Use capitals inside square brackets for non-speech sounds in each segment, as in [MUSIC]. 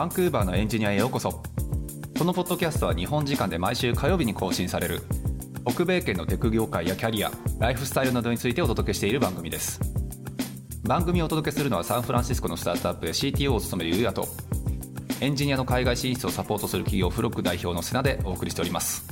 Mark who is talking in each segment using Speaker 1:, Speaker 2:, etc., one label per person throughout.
Speaker 1: バンクーバーのエンジニアへようこそこのポッドキャストは日本時間で毎週火曜日に更新される北米圏のテク業界やキャリアライフスタイルなどについてお届けしている番組です番組をお届けするのはサンフランシスコのスタートアップで CTO を務めるゆうやとエンジニアの海外進出をサポートする企業フロック代表の瀬名でお送りしております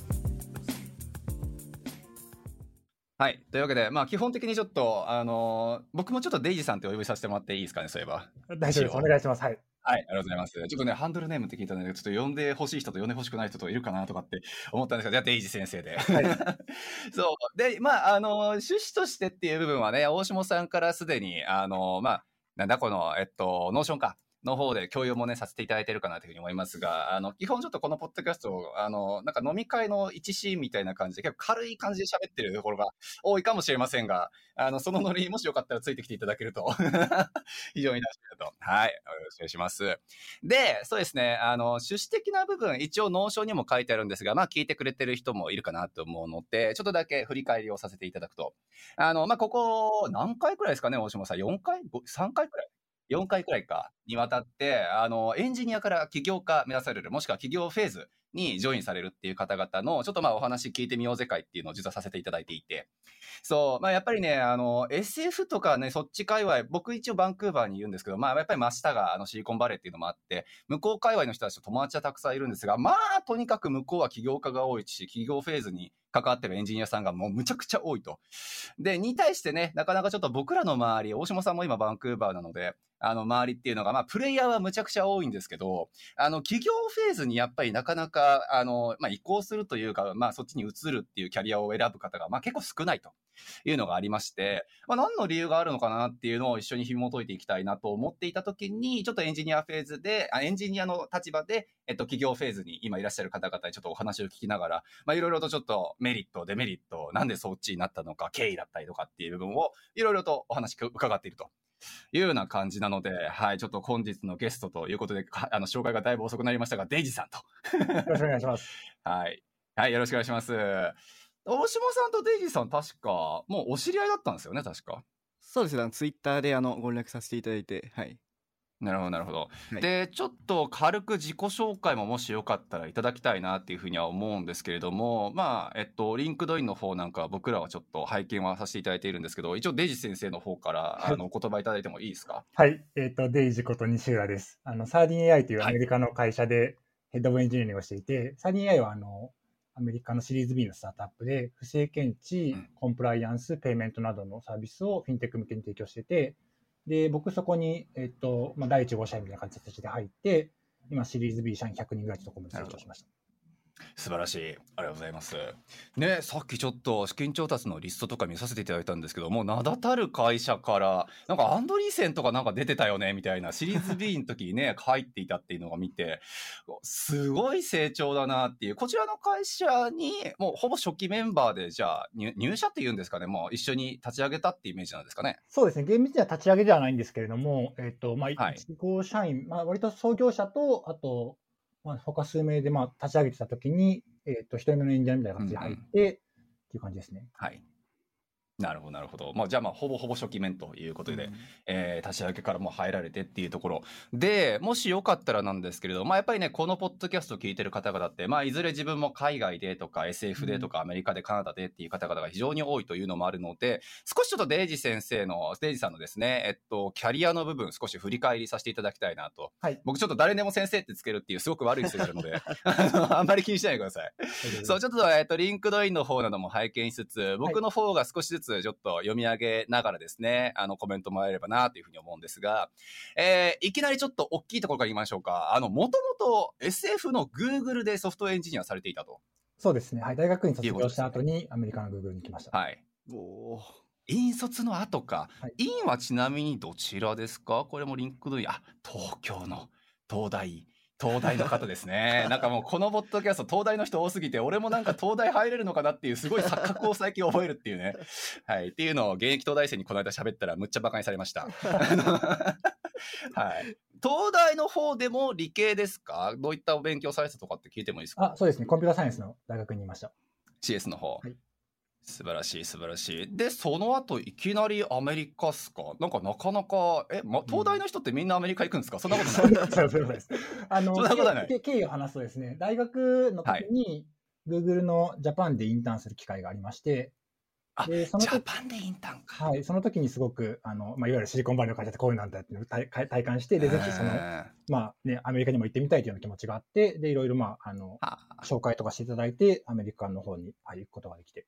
Speaker 1: はい。というわけで、まあ、基本的にちょっと、あのー僕もちょっとデイジーさんってお呼びさせてもらっていいですかね、そういえば。
Speaker 2: 大丈夫です。お願いします。はい。
Speaker 1: はい、ありがとうございます。ちょっとね、ハンドルネームって聞いたので、ちょっと呼んでほしい人と呼んでほしくない人といるかなとかって思ったんですけど、じゃあ、デイジー先生で。
Speaker 2: はい [LAUGHS]
Speaker 1: そう。で、まあ、あの、趣旨としてっていう部分はね、大島さんからすでに、あの、まあ、なんだこの、えっと、 Notion か。の方で共有もね、させていただいてるかなというふうに思いますが、あの、基本ちょっとこのポッドキャスト、あの、なんか飲み会の一シーンみたいな感じで、結構軽い感じで喋ってるところが多いかもしれませんが、あの、そのノリ、もしよかったらついてきていただけると、[LAUGHS] 非常に楽しみだと。はい。よろしくお願いします。で、そうですね、あの、趣旨的な部分、一応、 Notion にも書いてあるんですが、まあ、聞いてくれてる人もいるかなと思うので、ちょっとだけ振り返りをさせていただくと、あの、まあ、ここ、何回くらいですかね、大島さん？4回 ?3 回くらい？4回くらいか、にわたって、あの、エンジニアから起業家目指される、もしくは起業フェーズにジョインされるっていう方々の、ちょっとまあお話聞いてみようぜ会っていうのを実はさせていただいていて、そう、まあやっぱりね、あの、SF とかね、そっち界隈、僕一応バンクーバーにいるんですけど、まあやっぱり真下があのシリコンバレーっていうのもあって、向こう界隈の人たちと友達はたくさんいるんですが、まあとにかく向こうは起業家が多いし、起業フェーズに関わってるエンジニアさんがもうむちゃくちゃ多いと。で、に対してね、なかなかちょっと僕らの周り、大島さんも今バンクーバーなので、あの周りっていうのが、まあプレイヤーはむちゃくちゃ多いんですけど、あの企業フェーズにやっぱりなかなか、あの、まあ移行するというか、まあそっちに移るっていうキャリアを選ぶ方が、まあ結構少ないと。いうのがありまして、まあ、何の理由があるのかなっていうのを一緒に紐解いていきたいなと思っていたときに、ちょっとエンジニアフェーズで、あエンジニアの立場で、えっと、企業フェーズに今いらっしゃる方々にちょっとお話を聞きながら、まあ、いろいろとちょっとメリット、デメリット、なんでそっちになったのか、経緯だったりとかっていう部分を、いろいろとお話伺っていると。いうような感じなので、はい、ちょっと本日のゲストということで、かあの、紹介がだいぶ遅くなりましたが、デイジさんと。
Speaker 2: よろしくお願いします。[LAUGHS]
Speaker 1: はい。はい、よろしくお願いします。大島さんとデイジーさん、確か、もうお知り合いだったんですよね、確か？
Speaker 3: そうですね、ツイッターであのご連絡させていただいて、はい。
Speaker 1: なるほど、なるほど。
Speaker 3: はい
Speaker 1: で、ちょっと軽く自己紹介ももしよかったらいただきたいなっていうふうには思うんですけれども、まあ、えっと、 LinkedIn の方なんかは僕らはちょっと拝見はさせていただいているんですけど、一応デイジー先生の方から、
Speaker 2: はい
Speaker 1: あの、お言葉いただいてもいいですか？
Speaker 2: はい。えっ、と、デイジーこと西浦です。あの、 Sardine AI という
Speaker 1: はい
Speaker 2: アメリカの会社でHead of Engineering をしていて、 Sardine AI はあの、アメリカのシリーズ B のスタートアップで、不正検知
Speaker 1: うん、
Speaker 2: コンプライアンス、ペイメントなどのサービスをフィンテック向けに提供してて、で、僕そこに、えっ、と、まあ、第1号社員みたいな形で入って、今シリーズ B 社員100人ぐらいのところまで成長しました。
Speaker 1: 素晴らしい。ありがとうございます。ね、さっきちょっと資金調達のリストとか見させていただいたんですけど、もう名だたる会社から、なんか Andreessen とかなんか出てたよね、みたいな、シリーズ B の時にね、[LAUGHS] 入っていたっていうのが見て、すごい成長だなっていう、こちらの会社に、もうほぼ初期メンバーで、じゃあ入、入社っていうんですかね、もう一緒に立ち上げたっていうイメージなんですかね。
Speaker 2: そうですね、厳密には立ち上げではないんですけれども、えっ、と、まあ、
Speaker 1: はい
Speaker 2: 社員、まあ、割と創業者と、あと、まあ、他数名で、まあ、立ち上げてたときに、えっ、と、一人目のエンジニアみたいな形で入って、っていう感じですね。
Speaker 1: はい。なるほど、なるほど。まあ、じゃあ、まあ、ほぼほぼ初期面ということで、えー立ち上げからも入られてっていうところでもしよかったらなんですけれど、まあ、やっぱりねこのポッドキャストを聞いてる方々って、まあ、いずれ自分も海外でとか SF でとかアメリカでカナダでっていう方々が非常に多いというのもあるので少しちょっとデイジ先生のデイジさんのですね、えっと、キャリアの部分少し振り返りさせていただきたいなと
Speaker 2: はい。
Speaker 1: 僕ちょっと誰でも先生ってつけるっていうすごく悪い癖があるので [LAUGHS] あのあんまり気にしないでください。そう、ちょっと、えっと、 LinkedIn の方なども拝見しつつ、僕の方が少しずつちょっと読み上げながらですね、あの、コメントもらえればなというふうに思うんですが、えーいきなりちょっと大きいところから言いましょうか。あの、もともと SF の Google でソフトエンジニアされていたと。
Speaker 2: そうですね。はい。大学院卒業した後にアメリカの Google に来ました。
Speaker 1: はい。
Speaker 3: おお
Speaker 1: 院卒の後か。
Speaker 2: はい
Speaker 1: 院はちなみにどちらですか？これも LinkedIn、あ、東京の東大。東大の方ですね。[LAUGHS] なんかもうこのポッドキャスト、東大の人多すぎて、俺もなんか東大入れるのかなっていうすごい錯覚を最近覚えるっていうね。[LAUGHS] はい。っていうのを現役東大生にこの間喋ったらむっちゃバカにされました。[LAUGHS] はい。東大の方でも理系ですか？どういったお勉強されてたとかって聞いてもいいですか？
Speaker 2: あ、そうですね。コンピューターサイエンスの大学にいました。
Speaker 1: CS の方。
Speaker 2: はい
Speaker 1: 素晴らしい素晴らしい。で、その後いきなりアメリカっすか？なんかなかなか、え、ま、東大の人ってみんなアメリカ行くんですか？そんなことない。
Speaker 2: そうそうです。あの、
Speaker 1: そんなことはない
Speaker 2: け経緯を話すとですね、大学の時に、Google のジャパンでインターンする機会がありまして、
Speaker 1: あ
Speaker 2: でその時
Speaker 1: ジャパンでインターンか。
Speaker 2: はい、その時にすごく、あの、まあ、いわゆるシリコンバレーの会社ってこういうのなんだっていうのを体体体感して、で、ぜひその、
Speaker 1: え
Speaker 2: まあね、アメリカにも行ってみたいというような気持ちがあって、で、いろいろ、まあ、あの
Speaker 1: ー、あ
Speaker 2: 紹介とかしていただいて、アメリカの方にはい行くことができて。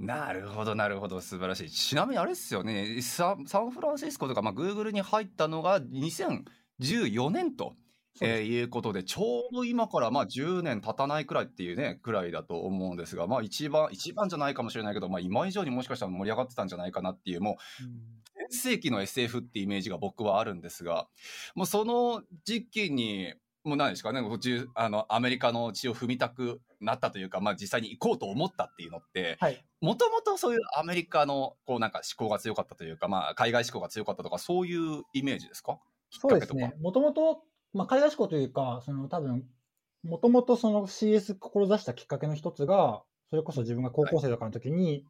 Speaker 1: なるほど、なるほど、素晴らしい。ちなみにあれですよね、ササンフランシスコとか、まあ、Google に入ったのが2014年と、えーいうことで、ちょうど今からまあ10年経たないくらいっていうね、くらいだと思うんですが、まあ一番、一番じゃないかもしれないけど、まあ今以上にもしかしたら盛り上がってたんじゃないかなっていう、もう全盛期の SF ってイメージが僕はあるんですが、もうその時期に、もう何ですか？ね、こっちあのアメリカの地を踏みたくなったというか、まあ、実際に行こうと思ったっていうのって、
Speaker 2: はい
Speaker 1: もともとそういうアメリカのこうなんか思考が強かったというか、まあ、海外思考が強かったとか、そういうイメージですか？
Speaker 2: そうですね。もともと、まあ、海外志向というか、その多分、もともとその CS 志したきっかけの一つが、それこそ自分が高校生とかの時に、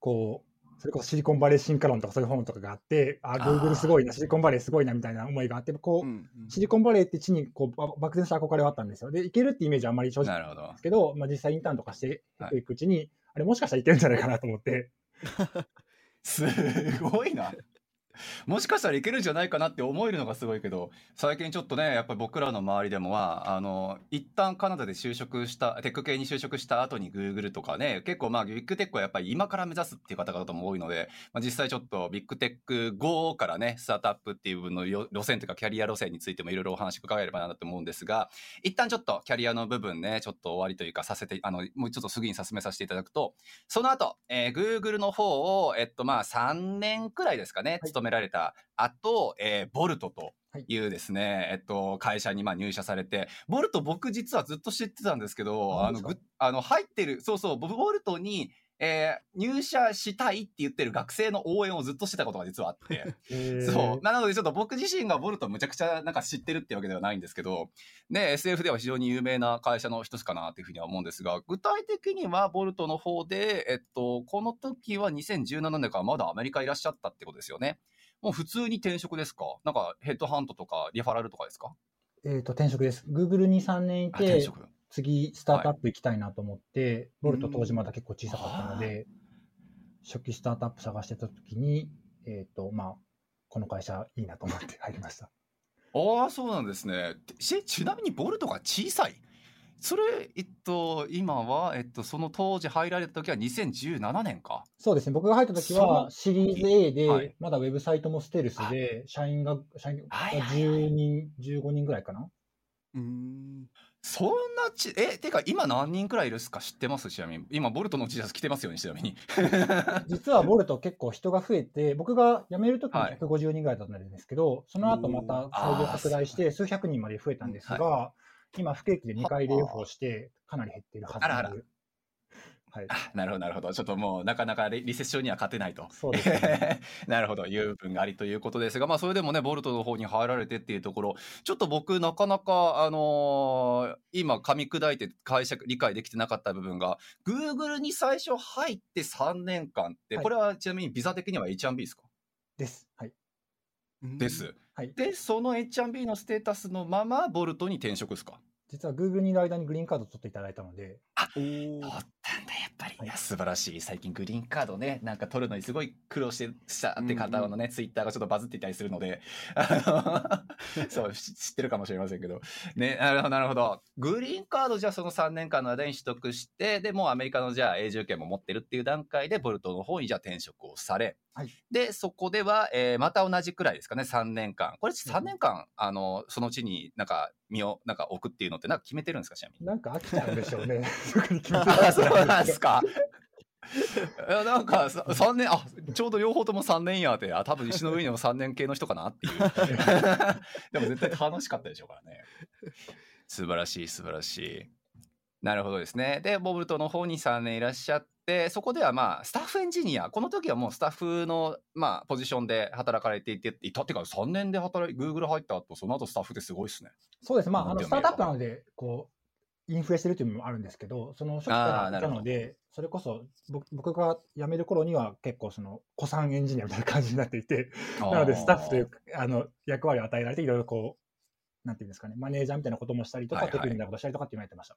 Speaker 2: こう、それこそシリコンバレー進化論とかそういう本とかがあって、あ、
Speaker 1: あー
Speaker 2: Google すごいな、シリコンバレーすごいなみたいな思いがあって、こう、
Speaker 3: うん
Speaker 2: シリコンバレーって地にこうば漠然した憧れはあったんですよ。で、行けるってイメージはあんまり正直
Speaker 1: なるほど
Speaker 2: で。すけど、まあ、実際インターンとかして
Speaker 1: はい
Speaker 2: いくうちに、あれもしかしたらいけるんじゃないかなと思って、[LAUGHS]
Speaker 1: すごいな。もしかしたらいけるんじゃないかなって思えるのがすごいけど、最近ちょっとね、やっぱり僕らの周りでもまあ、の、一旦カナダで就職した、テック系に就職した後に Google とかね、結構まあ、ビッグテックはやっぱり今から目指すっていう方々も多いので、まあ、実際ちょっとビッグテック後からね、スタートアップっていう部分の路線というかキャリア路線についてもいろいろお話伺えればなと思うんですが、一旦ちょっとキャリアの部分ね、ちょっと終わりというかさせて、あの、もうちょっと次に進めさせていただくと、その後、えー Google の方を、えっと、まあ、3年くらいですかね、
Speaker 2: はい。
Speaker 1: 勤められた後、えーボルトというですね、えっと、会社にまあ入社されて、ボルト僕実はずっと知ってたんですけど、あの、
Speaker 2: あ
Speaker 1: の、入ってる、そうそう、ボボルトに、えー入社したいって言ってる学生の応援をずっとしてたことが実はあって、[LAUGHS] そう。なのでちょっと僕自身がボルトむちゃくちゃなんか知ってるってわけではないんですけど、ね、SF では非常に有名な会社の一つかなっていうふうには思うんですが、具体的にはボルトの方で、えっと、この時は2017年からまだアメリカいらっしゃったってことですよね。もう普通に転職ですか？なんかヘッドハントとかリファラルとかですか？
Speaker 2: えっ、と、転職です。Google に3年いて、
Speaker 1: 職。
Speaker 2: 次、スタートアップ行きたいなと思って、ボルト当時まだ結構小さかったので、初期スタートアップ探してた時に、えっ、と、まあ、この会社いいなと思って入りました。
Speaker 1: ああ、そうなんですね。しちなみにボルトが小さい？それ、えっと、今は、えっと、その当時入られた時は2017年か。
Speaker 2: そうですね。僕が入った時はシリーズ A で、
Speaker 1: はい
Speaker 2: まだウェブサイトもステルスで、社員が、社員が
Speaker 1: はいはいはい
Speaker 2: 10人、15人ぐらいかな。
Speaker 3: うーん
Speaker 1: そんなち、え、てか今何人くらいいるっすか知ってます？ちなみに。今、ボルトの T シャツ着てますよね、ちなみに。[LAUGHS]
Speaker 2: 実はボルト結構人が増えて、僕が辞める時に
Speaker 1: はい
Speaker 2: 150人ぐらいだったんですけど、その後また採用拡大して数百人まで増えたんですが、今不景気で2回レイオフをして、かなり減っているはず
Speaker 1: あらあら
Speaker 2: なんで。はい。
Speaker 1: あなるほど、なるほど。ちょっともう、なかなかリリセッションには勝てないと。
Speaker 2: そうですね。[LAUGHS]
Speaker 1: なるほど、いう部分がありということですが、まあ、それでもね、ボルトの方に入られてっていうところ、ちょっと僕、なかなか、あのー今、噛み砕いて解釈、理解できてなかった部分が、Google に最初入って3年間って、
Speaker 2: はい
Speaker 1: これはちなみにビザ的には H1B ですか？
Speaker 2: です。はい。
Speaker 1: です。
Speaker 2: はい。
Speaker 1: で、その H1B のステータスのまま、ボルトに転職ですか？
Speaker 2: 実は Google にいる間にグリーンカードを取っていただいたので、
Speaker 3: おー
Speaker 1: 取ったんだ、やっぱり。
Speaker 2: はい
Speaker 1: いや、素晴らしい。最近グリーンカードね、なんか取るのにすごい苦労してしたって方のね、ツイッターがちょっとバズっていたりするので、あの [LAUGHS] そう、し知ってるかもしれませんけど。ね、なるほど、なるほど。グリーンカードじゃあその3年間の間に取得して、で、もうアメリカのじゃあ永住権も持ってるっていう段階で、ボルトの方にじゃあ転職をされ、
Speaker 2: はい
Speaker 1: で、そこでは、えーまた同じくらいですかね、3年間。これ3年間、あの、その地になんか身をなんか置くっていうのってなんか決めてるんですか、ちなみに。
Speaker 2: なんか飽きちゃうんでしょうね。特に決めて
Speaker 1: あそうなんです
Speaker 2: か。
Speaker 1: か。いやなんかさ3年あちょうど両方とも3年やってあ多分石の上にも3年系の人かなっていう [LAUGHS] でも絶対楽しかったでしょうからね素晴らしい素晴らしいなるほどですねでボブルトの方に3年いらっしゃってそこではまあスタッフエンジニアこの時はもうスタッフのまあポジションで働かれていていたっていうか3年で働い Google 入った後その後スタッフってすごいですね
Speaker 2: そうです。まあ、あのスタートアップなので、こう、インフレしてるっていうのもあるんですけど、その初期からいたので、それこそ僕僕が辞める頃には結構その古参エンジニアみたいな感じになっていて、なのでスタッフというあの役割を与えられて、いろいろこう、なんていうんですかね、マネージャーみたいなこともしたりとか、
Speaker 1: はいはい。
Speaker 2: テクニックなことしたりとかっていうのをやってました。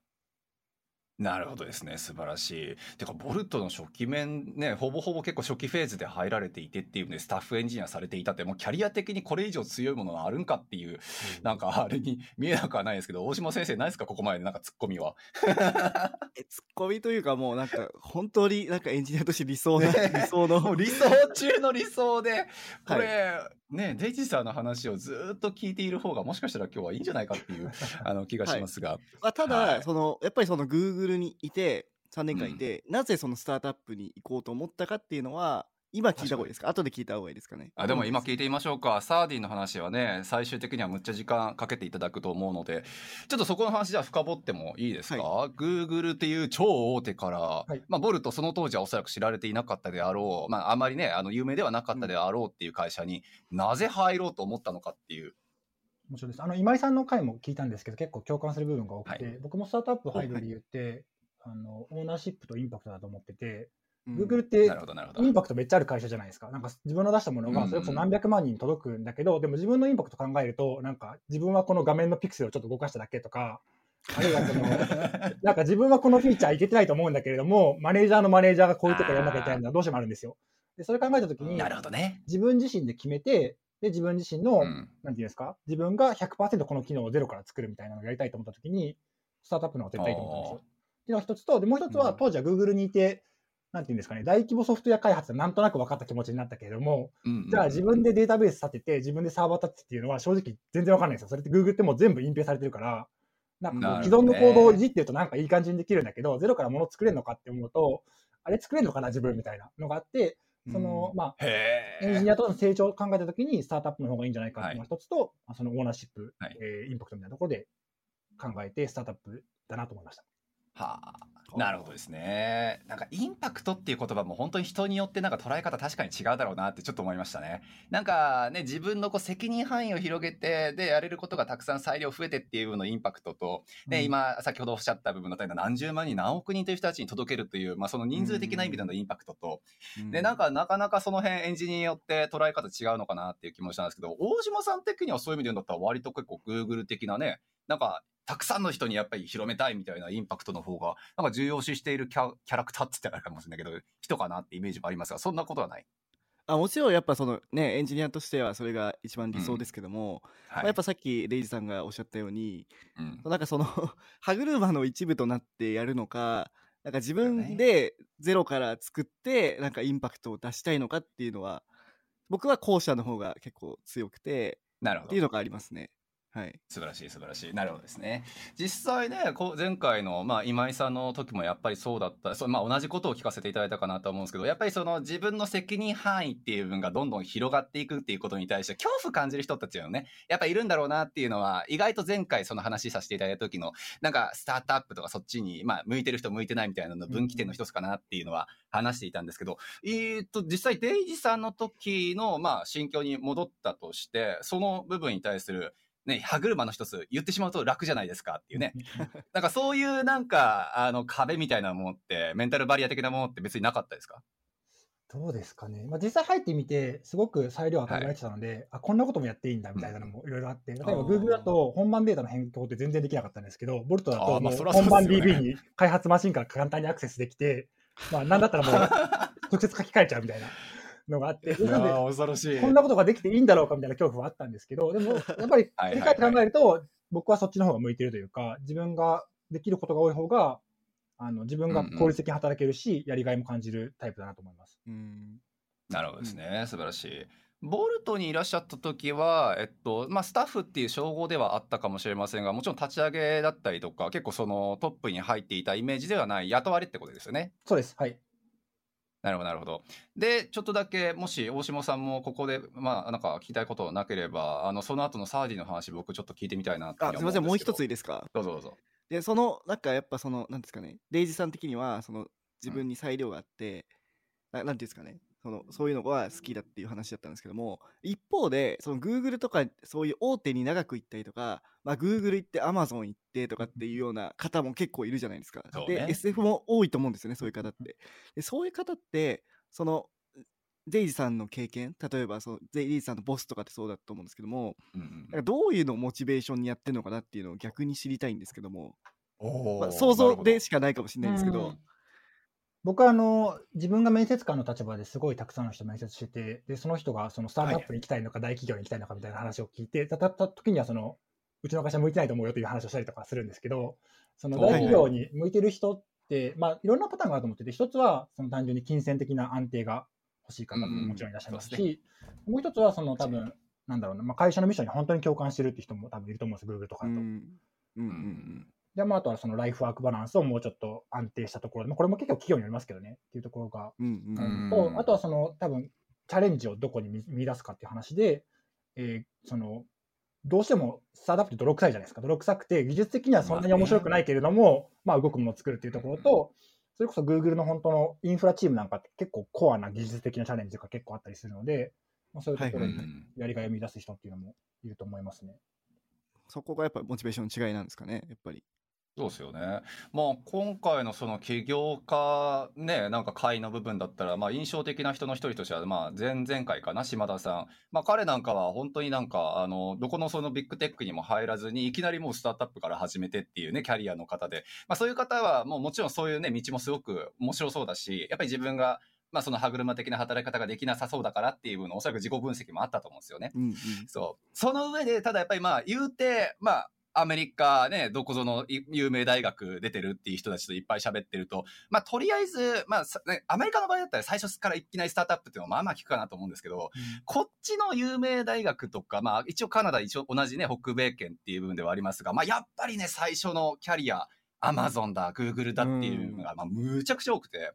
Speaker 1: なるほどですね。素晴らしい。てか、ボルトの初期面ね、ほぼほぼ結構初期フェーズで入られていてっていうので、スタッフエンジニアされていたって、もうキャリア的にこれ以上強いものがあるんかっていう、なんかあれに見えなくはないですけど、大島先生ないですか？ここまでなんかツッコミは。[LAUGHS]
Speaker 3: えツッコミというかもうなんか本当になんかエンジニアとして理想な、
Speaker 1: ね [LAUGHS]
Speaker 3: 理想の
Speaker 1: 理想中の理想で、これ、ね、デイジーさんの話をずっと聞いている方が、もしかしたら今日はいいんじゃないかっていう [LAUGHS] あの気がしますが。
Speaker 3: まあ、ただ、
Speaker 1: はい。
Speaker 3: そのやっぱりその Google にいて3年間いて、なぜそのスタートアップに行こうと思ったかっていうのは今聞いた方がいいですか？後で聞いた方がいいですかね？
Speaker 1: あでも今聞いてみましょうか。サーディンの話はね、最終的にはむっちゃ時間かけていただくと思うので、ちょっとそこの話じゃあ深掘ってもいいですか、?Google っていう超大手から、
Speaker 2: い。
Speaker 1: まあボルトその当時はおそらく知られていなかったであろう、まああまりね、あの有名ではなかったであろうっていう会社になぜ入ろうと思ったのかっていう。
Speaker 2: もちろんです。あの今井さんの回も聞いたんですけど、結構共感する部分が多くて、
Speaker 1: はい。
Speaker 2: 僕もスタートアップ入る理由って、あのオーナーシップとインパクトだと思ってて、
Speaker 3: うん
Speaker 2: Google ってイ。ンパクトめっちゃある会社じゃないですか。なんか自分の出したものがそれこそ何百万人に届くんだけど、でも自分のインパクト考えると、なんか自分はこの画面のピクセルをちょっと動かしただけとか、[LAUGHS] あるいはその、なんか自分はこのフィーチャーいけてないと思うんだけれども、マネージャーのマネージャーがこういうとこやらなきゃいけないのはどうしてもあるんですよ。で、それ考えたときに
Speaker 1: な、るほどね。
Speaker 2: 自分自身で決めて、で、自分自身の、
Speaker 1: うん。
Speaker 2: なんていうんですか、自分が100%この機能をゼロから作るみたいなのをやりたいと思ったときに、スタートアップの方が絶対いいと思ったんですよ。っていうのが一つと、で、もう一つは、
Speaker 3: うん
Speaker 2: 当時は Google にいて、なんていうんですかね、大規模ソフトウェア開発はなんとなく分かった気持ちになったけれども、
Speaker 1: うん
Speaker 2: じゃあ自分でデータベース立てて、自分でサーバー立ててっていうのは正直全然分かんないんですよ。それって Google ってもう全部隠蔽されてるから、なんか既存のコードをいじってるとなんかいい感じにできるんだけど、ゼロから物作れるのかって思うと、あれ作れるのかな、自分みたいなのがあって、その、
Speaker 3: うん
Speaker 2: まあ、
Speaker 1: へ
Speaker 2: エンジニ
Speaker 1: え。
Speaker 2: アとの成長を考えたときに、スタートアップの方がいいんじゃないかっていうのが一つと、まあそのオーナーシップ、
Speaker 1: はい
Speaker 2: えーインパクトみたいなところで考えて、スタートアップだなと思いました。
Speaker 1: はあ。なるほどですね。なんかインパクトっていう言葉も本当に人によってなんか捉え方確かに違うだろうなってちょっと思いましたね。なんかね、自分のこう責任範囲を広げて、で、やれることがたくさん裁量増えてっていうのインパクトと、ね、
Speaker 2: うん
Speaker 1: 今、先ほどおっしゃった部分のような何十万人、何億人という人たちに届けるという、まあその人数的な意味でのインパクトと、で、なんかなかなかその辺エンジニアによって捉え方違うのかなっていう気もしたんですけど、大島さん的にはそういう意味で言うんだったら割と結構 Google 的なね、なんかたくさんの人にやっぱり広めたいみたいなインパクトの方が、なんか重要視しているキャラクターって言ったらあれかもしれないけど、人かなってイメージもありますが、そんなことはない。
Speaker 3: あもちろんやっぱそのねエンジニアとしてはそれが一番理想ですけども、
Speaker 1: はい。
Speaker 3: まあやっぱさっきレイジさんがおっしゃったように
Speaker 1: うん
Speaker 3: なんかその [LAUGHS] 歯車の一部となってやるのかなんか自分でゼロから作ってなんかインパクトを出したいのかっていうのは僕は後者の方が結構強くて
Speaker 1: なるほど
Speaker 3: っていう。のがありますねはい
Speaker 1: 素晴らしい素晴らしい。なるほどですね。実際ね、こう前回の、まあ、今井さんの時もやっぱりそうだった、そうまあ、同じことを聞かせていただいたかなと思うんですけど、やっぱりその自分の責任範囲っていう部分がどんどん広がっていくっていうことに対して恐怖感じる人たちはね、やっぱいるんだろうなっていうのは、意外と前回その話させていただいた時の、なんかスタートアップとかそっちに、まあ、向いてる人向いてないみたいなの分岐点の一つかなっていうのは話していたんですけど、えーっと、実際デイジさんの時の、まあ、心境に戻ったとして、その部分に対する、ね、歯車の一つ言ってしまうと楽じゃないですかっていうね。[LAUGHS] なんかそういうなんか、あの壁みたいなものって、メンタルバリア的なものって別になかったですか？
Speaker 2: どうですかね。まあ、実際入ってみて、すごく裁量与えられてたので、あ、こんなこともやっていいんだみたいなのもいろいろあって、例えば Google だと本番データの変更って全然できなかったんですけど、ボルトだと本番 DB に開発マシンから簡単にアクセスできて、まあ、なんだったらもう直接書き換えちゃうみたいなのがあって、[LAUGHS] なので
Speaker 1: 恐ろしい
Speaker 2: こんなことができていいんだろうかみたいな恐怖はあったんですけど、でも [LAUGHS] やっぱり振り返って考えると、僕はそっちの方が向いてるというか、自分ができることが多い方が、あの自分が効率的に働けるし、やりがいも感じるタイプだなと思います。
Speaker 3: うん
Speaker 1: なるほどですね。素晴らしい。ボルトにいらっしゃった時は、えっと、まあ、スタッフっていう称号ではあったかもしれませんが、もちろん立ち上げだったりとか、結構そのトップに入っていたイメージではない雇われってことですよね。
Speaker 2: そうです。はい。
Speaker 1: なるほど、なるほど。で、ちょっとだけ、もし大下さんもここで、まあ、なんか聞きたいことなければ、あの、その後のサーディの話、僕ちょっと聞いてみたいな
Speaker 3: あすみませんもう一ついいですか？
Speaker 1: どどうぞどうぞ。
Speaker 3: でそのなんかやっぱそのなんですかねデイジさん的にはその自分に裁量があって、ななんていうんですかねそのそういうのが好きだっていう話だったんですけども一方でその Google とかそういう大手に長く行ったりとか、まあ、Google 行って Amazon 行ってとかっていうような方も結構いるじゃないですか。
Speaker 1: ね。
Speaker 3: で SF も多いと思うんですよねそういう方って。でそういう方ってそのデイジさんの経験例えばそのデイジさんのボスとかってそうだと思うんですけども
Speaker 1: うんうん
Speaker 3: なんかどういうのをモチベーションにやってるのかなっていうのを逆に知りたいんですけども、まあ、想像でしかないかもしれないんですけど。
Speaker 2: うん、僕はあの自分が面接官の立場ですごいたくさんの人面接してて、でその人がそのスタートアップに行きたいのか大企業に行きたいのかみたいな話を聞いて、たたった時にはそのうちの会社向いてないと思うよという話をしたりとかするんですけど、その大企業に向いてる人って、まあ、いろんなパターンがあると思ってて、一つはその単純に金銭的な安定が欲しい方ももちろんいらっしゃいますし、もう一つはその多分、なんだろうな、まあ、会社のミッションに本当に共感してるって人も多分いると思うんです、Google とかだと。
Speaker 3: うん。うんうんうん
Speaker 2: で、まあ、あとはそのライフワークバランスをもうちょっと安定したところで、まあ、これも結構企業によりますけどね、っていうところが、
Speaker 3: うんうん
Speaker 1: うん
Speaker 2: と、あとはその多分チャレンジをどこに見見出すかっていう話で、えーそのどうしてもスタートアップって泥臭いじゃないですか。泥臭くて、技術的にはそんなに面白くないけれども、まあ、動くものを作るっていうところと、それこそ Google の本当のインフラチームなんかって結構コアな技術的なチャレンジとか結構あったりするので、まあ、そういうところに
Speaker 1: うんうん
Speaker 2: やりがいを見出す人っていうのもいると思いますね。
Speaker 3: そこがやっぱりモチベーションの違いなんですかねやっぱり。
Speaker 1: そうですよね。まあ、今回のその起業家ね、なんか会の部分だったら、まあ、印象的な人の一人としては、まあ、前々回かな、島田さん。まあ、彼なんかは本当になんか、あの、どこのそのビッグテックにも入らずに、いきなりもうスタートアップから始めてっていうね、キャリアの方で。まあ、そういう方は、もうもちろんそういうね、道もすごく面白そうだし、やっぱり自分が、まあ、その歯車的な働き方ができなさそうだからっていうのおそらく自己分析もあったと思うんですよね。
Speaker 3: うんうん
Speaker 1: そう。その上で、ただやっぱりまあ、言うて、まあ、アメリカね、どこぞのい有名大学出てるっていう人たちといっぱい喋ってると、まあ、とりあえず、まあ、さね、アメリカの場合だったら最初からいきなりスタートアップっていうのはまあまあ聞くかなと思うんですけど、こっちの有名大学とか、まあ、一応カナダ一応同じね、北米圏っていう部分ではありますが、まあ、やっぱりね、最初のキャリア、アマゾンだ、グーグルだっていうのが、まあ、むちゃくちゃ多くて、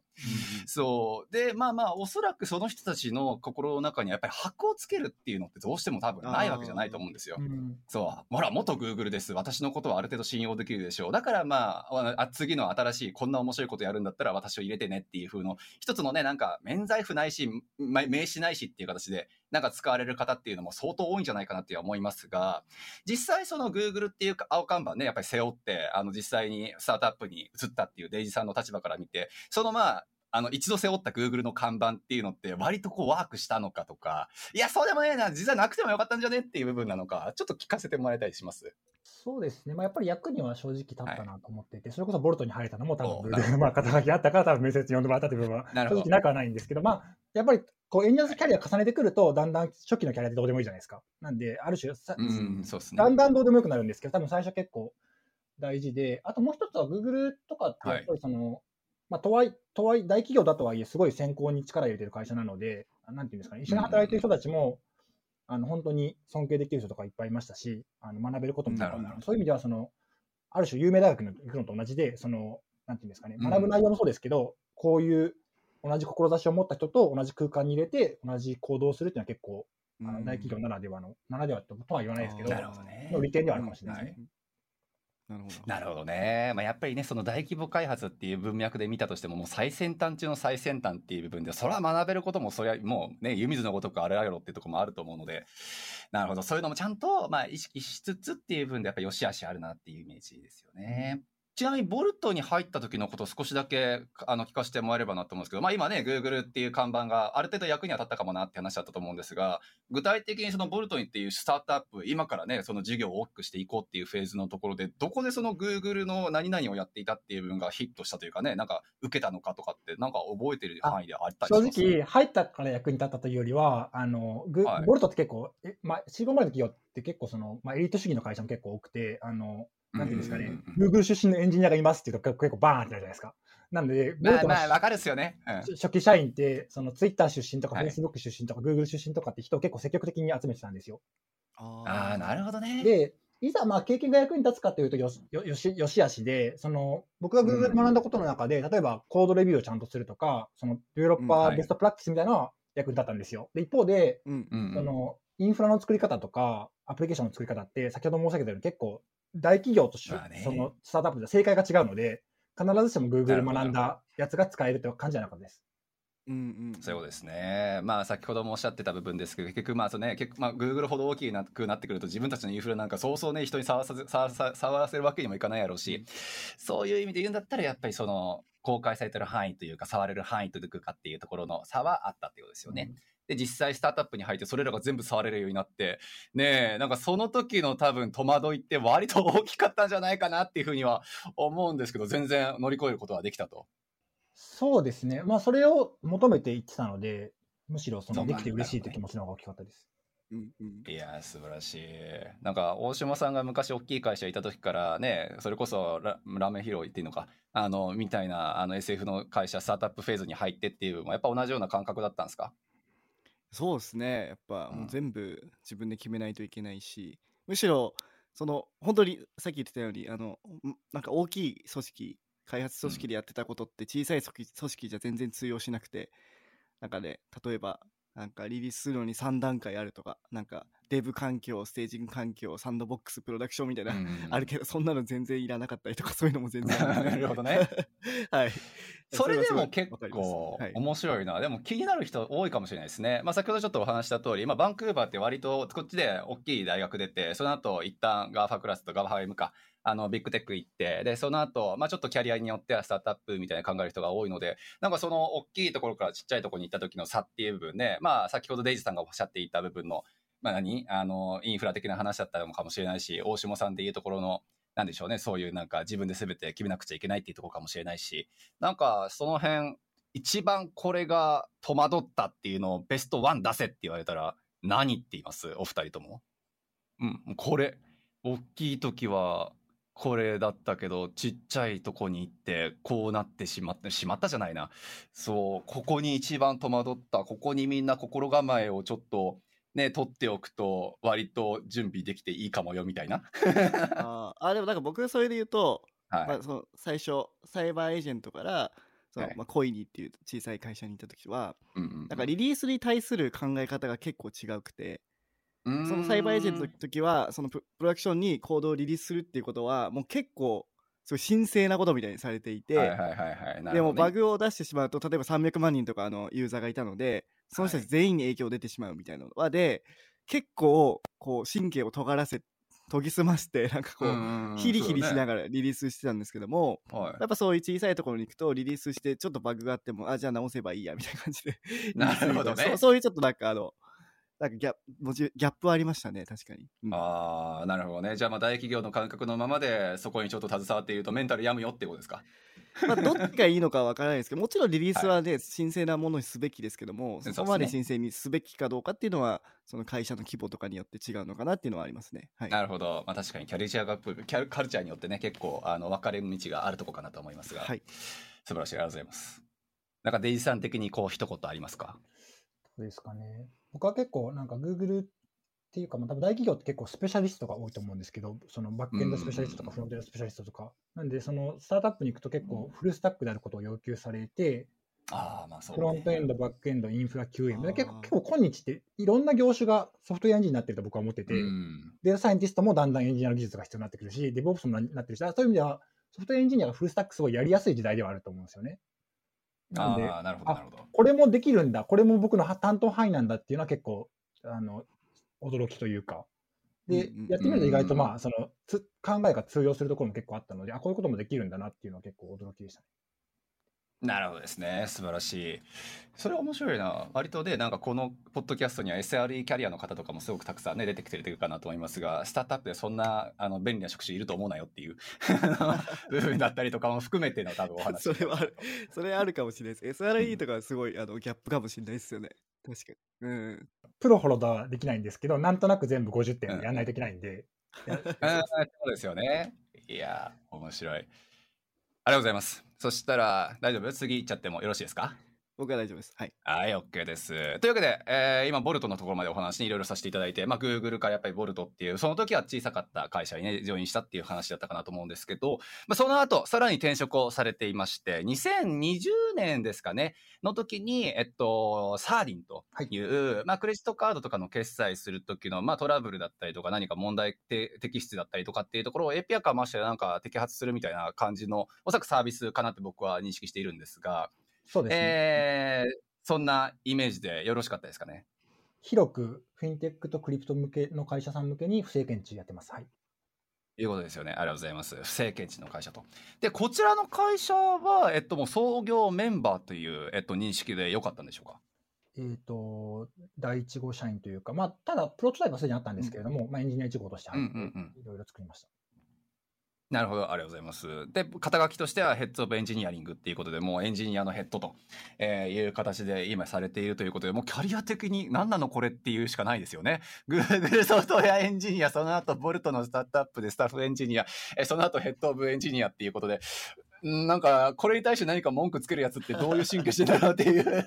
Speaker 1: そう。で、まあまあ、おそらくその人たちの心の中にはやっぱり箔をつけるっていうのってどうしても多分ないわけじゃないと思うんですよ。
Speaker 2: うん
Speaker 1: そう。ほら、元 Google です。私のことはある程度信用できるでしょう。だからまあ、あ次の新しいこんな面白いことやるんだったら私を入れてねっていう風の、一つのね、なんか免罪符ないし、ま名刺ないしっていう形で、なんか使われる方っていうのも相当多いんじゃないかなって思いますが、実際その Google っていうか青看板ね、やっぱり背負って、あの実際にスタートアップに移ったっていうデイジさんの立場から見て、そのまあ、あの、一度背負った Google の看板っていうのって割とこうワークしたのかとか、いや、そうでもねえな、実はなくてもよかったんじゃねっていう部分なのか、ちょっと聞かせてもらいたりします。
Speaker 2: そうですね、まあ、やっぱり役には正直立ったなと思ってい。て、それこそボルトに入れたのも多分 [LAUGHS] まあ肩書きあったから、多分面接に呼んでもらったという部分は正直なくはないんですけど、まあ、やっぱりこうエンジニアキャリア重ねてくると、だんだん初期のキャリアってどうでもいいじゃないですか。なんで、ある種さ、
Speaker 1: うん、そうですね。
Speaker 2: だんだんどうでもよくなるんですけど、多分最初結構大事で、あともう一つは Google とかってやっぱりその、まあ、とはいとはい大企業だとはいえ、すごい選考に力入れてる会社なので、なんていうんですかね、一緒に働いてる人たちも、あの本当に尊敬できる人とかいっぱいいましたし、あの学べることもそういう意味ではその、ある種有名大学に行くのと同じで、その、なんていうんですかね、
Speaker 1: うん。
Speaker 2: 学ぶ内容もそうですけど、こういう同じ志を持った人と同じ空間に入れて、同じ行動をするっていうのは結構、あの大企業ならではの、ならではとは言わないですけど、
Speaker 1: なるほどね
Speaker 2: の利点ではあるかもしれないですね。
Speaker 3: なるほど。
Speaker 1: なるほどね。まあ、やっぱりね、その大規模開発っていう文脈で見たとしても、もう最先端中の最先端っていう部分で、それは学べることも、それはもうね、湯水のごとくあるやろっていうところもあると思うので、なるほど。そういうのもちゃんと、まあ、意識しつつっていう部分で、やっぱり良し悪しあるなっていうイメージですよね。ちなみに、ボルトに入った時のことを少しだけあの聞かせてもらえればなと思うんですけど、まあ今ね、Google っていう看板がある程度役には立ったかもなって話だったと思うんですが、具体的にそのボルトにっていうスタートアップ、今からね、その事業を大きくしていこうっていうフェーズのところで、どこでその Google の何々をやっていたっていう部分がヒットしたというかね、なんか受けたのかとかって、なんか覚えてる範囲であったり
Speaker 2: 正
Speaker 1: します？
Speaker 2: 直、入ったから役に立ったというよりは、あのグ
Speaker 1: はい。
Speaker 2: ボルトって結構、えまあ、シリコンバレーの企業って結構その、まあ、エリート主義の会社も結構多くて、あのなんていうんですかね、Google 出身のエンジニアがいますっていうと結構バーンってなるじゃないですか。なので、
Speaker 1: まあまあ、わかるっすよね。うん
Speaker 2: 初初期社員って、その Twitter 出身とか
Speaker 1: はい
Speaker 2: Facebook 出身とか Google 出身とかって人を結構積極的に集めてたんですよ。
Speaker 1: ああ、なるほどね。
Speaker 2: で、いざまあ経験が役に立つかというとよしよよしよし悪しで、その僕が Google で学んだことの中で、例えばコードレビューをちゃんとするとか、そのデベロッパーベストプラクティスみたいなのは役に立ったんですよ。で、一方で、そのインフラの作り方とか、アプリケーションの作り方って、先ほど申し上げたように結構大企業とし
Speaker 1: まあね
Speaker 2: そのスタートアップでは正解が違うので、必ずしも Google 学んだやつが使えるという感じじゃなかったです。
Speaker 3: うんうんうん。
Speaker 1: そうですね。まあ、先ほどもおっしゃってた部分ですけど、結局、まあ、そうね、結局、まあ、Google ほど大きくなってくると、自分たちのインフラなんか、そうそうね、人に触らせ触ら触らせるわけにもいかないやろうし、そういう意味で言うんだったら、やっぱりその、公開されてる範囲というか、触れる範囲というかっていうところの差はあったっていうことですよね。で、実際スタートアップに入って、それらが全部触れるようになって、ねえ、なんかその時の多分戸惑いって割と大きかったんじゃないかなっていうふうには思うんですけど、全然乗り越えることができたと。
Speaker 2: そうですね。まあ、それを求めていってたので、むしろそのできて嬉しいという気持ちの方が大きかったです。
Speaker 3: うんうん
Speaker 1: いやー素晴らしい。なんか大島さんが昔大きい会社いた時からね、それこそララーメン拾いっていうのか、あの、みたいなあの SF の会社、スタートアップフェーズに入ってっていうやっぱ同じような感覚だったんですか？
Speaker 3: そうですね。やっぱ
Speaker 1: うん
Speaker 3: もう全部自分で決めないといけないし、むしろ、その、本当にさっき言ってたように、あの、んなんか大きい組織、開発組織でやってたことって小さい組織組織じゃ全然通用しなくて、なんかね、例えば、なんかリリースするのに3段階あるとか、なんかデブ環境、ステージング環境、サンドボックス、プロダクションみたいな、あるけど、そんなの全然いらなかったりとか、そういうのも全然あ [LAUGHS]
Speaker 1: なるほどね。[LAUGHS]
Speaker 3: はい。
Speaker 1: それでも結構
Speaker 3: はい。
Speaker 1: 面白いな。でも気になる人多いかもしれないですね。まあ先ほどちょっとお話した通り、まあバンクーバーって割とこっちで大きい大学出て、その後一旦ガーファクラスとガーファ M か、あのビッグテック行って、で、その後、まあちょっとキャリアによってはスタートアップみたいな考える人が多いので、なんかその大きいところからちっちゃいところに行った時の差っていう部分ね、まあ先ほどデイジさんがおっしゃっていた部分の、まあ何？あの、インフラ的な話だったのかもしれないし、大下さんでいうところの、なんでしょうね、そういうなんか自分で全て決めなくちゃいけないっていうとこかもしれないし、なんかその辺、一番これが戸惑ったっていうのをベストワン出せって言われたら何って言います？お二人とも。うん、これ、大きい時はこれだったけど、ちっちゃいとこに行ってこうなってしまって、しまったじゃないな。そう、ここに一番戸惑った、ここにみんな心構えをちょっとね、取っておくと割と準備できていいかもよみたいな。
Speaker 3: あーあ、でもなんか僕それで言うと、
Speaker 1: はい。
Speaker 3: まあ、その最初サイバーエージェントからその、
Speaker 1: はい
Speaker 3: まあ、コイニーっていう小さい会社に行った時は
Speaker 1: うんうん
Speaker 3: なんかリリースに対する考え方が結構違うくてそのサイバーエージェントの時はそのププロダクションにコードをリリースするっていうことはもう結構すごい神聖なことみたいにされていて、
Speaker 1: はいはいはいはい。な
Speaker 3: でもバグを出してしまうと例えば300万人とかあのユーザーがいたのでその人たち全員に影響出てしまうみたいなのはで結構こう神経を尖らせ研ぎ澄ましてなんかこう、ヒリヒリしな
Speaker 1: が
Speaker 3: がらリリースしてたんですけども、やっぱそういう小さいところに行くとリリースしてちょっとバグがあってもあじゃあ直せばいいやみたいな感じで [LAUGHS]
Speaker 1: な。るほどね。
Speaker 3: そういうちょっとなんかあのなんかギャギャップはありましたね確かに、うん。
Speaker 1: ああ、なるほどね。じゃあ、まあ、大企業の感覚のままで、そこにちょっと携わっていると、メンタル病むよってことですか？
Speaker 3: まあ、どっちがいいのかわからないですけどもちろんリリースはね、神聖なものにすべきですけども
Speaker 1: そ
Speaker 3: こまで神聖にすべきかどうかっていうのはその会社の規模とかによって違うのかなっていうのはありますねはい
Speaker 1: なるほど。まあ、確かに、キャリチャープ、キャルカルチャーによってね、結構、あの、分かれ道があるとこかなと思いますが、
Speaker 3: はい
Speaker 1: 素晴らしい。ありがとうございます。なんか、デイジさん的に、こう、一言ありますか？
Speaker 2: どうですかね。僕は結構なんか Google っていうか、まあ、多分大企業って結構スペシャリストが多いと思うんですけど、そのバックエンドスペシャリストとか
Speaker 1: うん
Speaker 2: フロントエンドスペシャリストとか。なんで、そのスタートアップに行くと結構フルスタックであることを要求されて、
Speaker 1: ああ、まあ、そう、
Speaker 2: フロントエンド、バックエンド、インフラ、QM。結構結構今日っていろんな業種がソフトウェアエンジンになってると僕は思ってて、
Speaker 1: うん。
Speaker 2: データサイエンティストもだんだんエンジニアの技術が必要になってくるし、デボプスもなってるし、あそういう意味ではソフトウェアエンジニアがフルスタックすごいやりやすい時代ではあると思うんですよね。なので、
Speaker 1: ああ、なるほど、
Speaker 2: あ
Speaker 1: なるほど。
Speaker 2: これもできるんだ、これも僕の担当範囲なんだっていうのは結構、あの、驚きというか。でやってみると意外とまあ、その、つ考えが通用するところも結構あったので、あ、こういうこともできるんだなっていうのは結構驚きでしたね。
Speaker 1: なるほどですね。素晴らしい。それ面白いな。割とね、なんかこのポッドキャストには SRE キャリアの方とかもすごくたくさんね、出てきてるかなと思いますが、スタートアップでそんなあの便利な職種いると思うなよっていう [LAUGHS] 部分だったりとかも含めての多分お話。
Speaker 3: それはあるそれあるかもしれないです SRE とかはすごいあのギャップかもしれないですよね確かにうん
Speaker 2: プロほどはできないんですけど、なんとなく全部50点やらないといけないんで、や
Speaker 1: うんそうですよね。いやー、面白い。ありがとうございます。そしたら、大丈夫？次行っちゃってもよろしいですか？
Speaker 3: 僕は大丈夫です。はい。
Speaker 1: はい、OK です。というわけで、えー今、ボルトのところまでお話にいろいろさせていただいて、まあ、Google からやっぱりボルトっていう、その時は小さかった会社にね、ジョインしたっていう話だったかなと思うんですけど、まあ、その後、さらに転職をされていまして、2020年ですかね、の時に、えっと、サーディンという、まあ、クレジットカードとかの決済する時の、まあ、トラブルだったりとか、何か問題て摘出だったりとかっていうところを API かましてなんか摘発するみたいな感じの、おそらくサービスかなって僕は認識しているんですが、
Speaker 2: そうですね。
Speaker 1: えーそんなイメージでよろしかったですかね？
Speaker 2: 広くフィンテックとクリプト向けの会社さん向けに不正検知やってます。はい。
Speaker 1: いうことですよね。ありがとうございます。不正検知の会社と。で、こちらの会社は、えっと、もう創業メンバーという、えっと、認識でよかったんでしょうか？
Speaker 2: えっ、と、第1号社員というか、まあ、ただ、プロトタイプはすでにあったんですけれども、まあ、エンジニア1号としていろいろ作りました。
Speaker 1: なるほど、ありがとうございます。で、肩書きとしてはヘッドオブエンジニアリングっていうことで、もうエンジニアのヘッドと、えーいう形で今されているということで、もうキャリア的に何なのこれっていうしかないですよね。Google ソフトウェアエンジニア、その後 Bolt のスタートアップでスタッフエンジニア、えーその後 Head of Engineer っていうことで、なんか、これに対して何か文句つけるやつってどういう神経してんだろうっていう。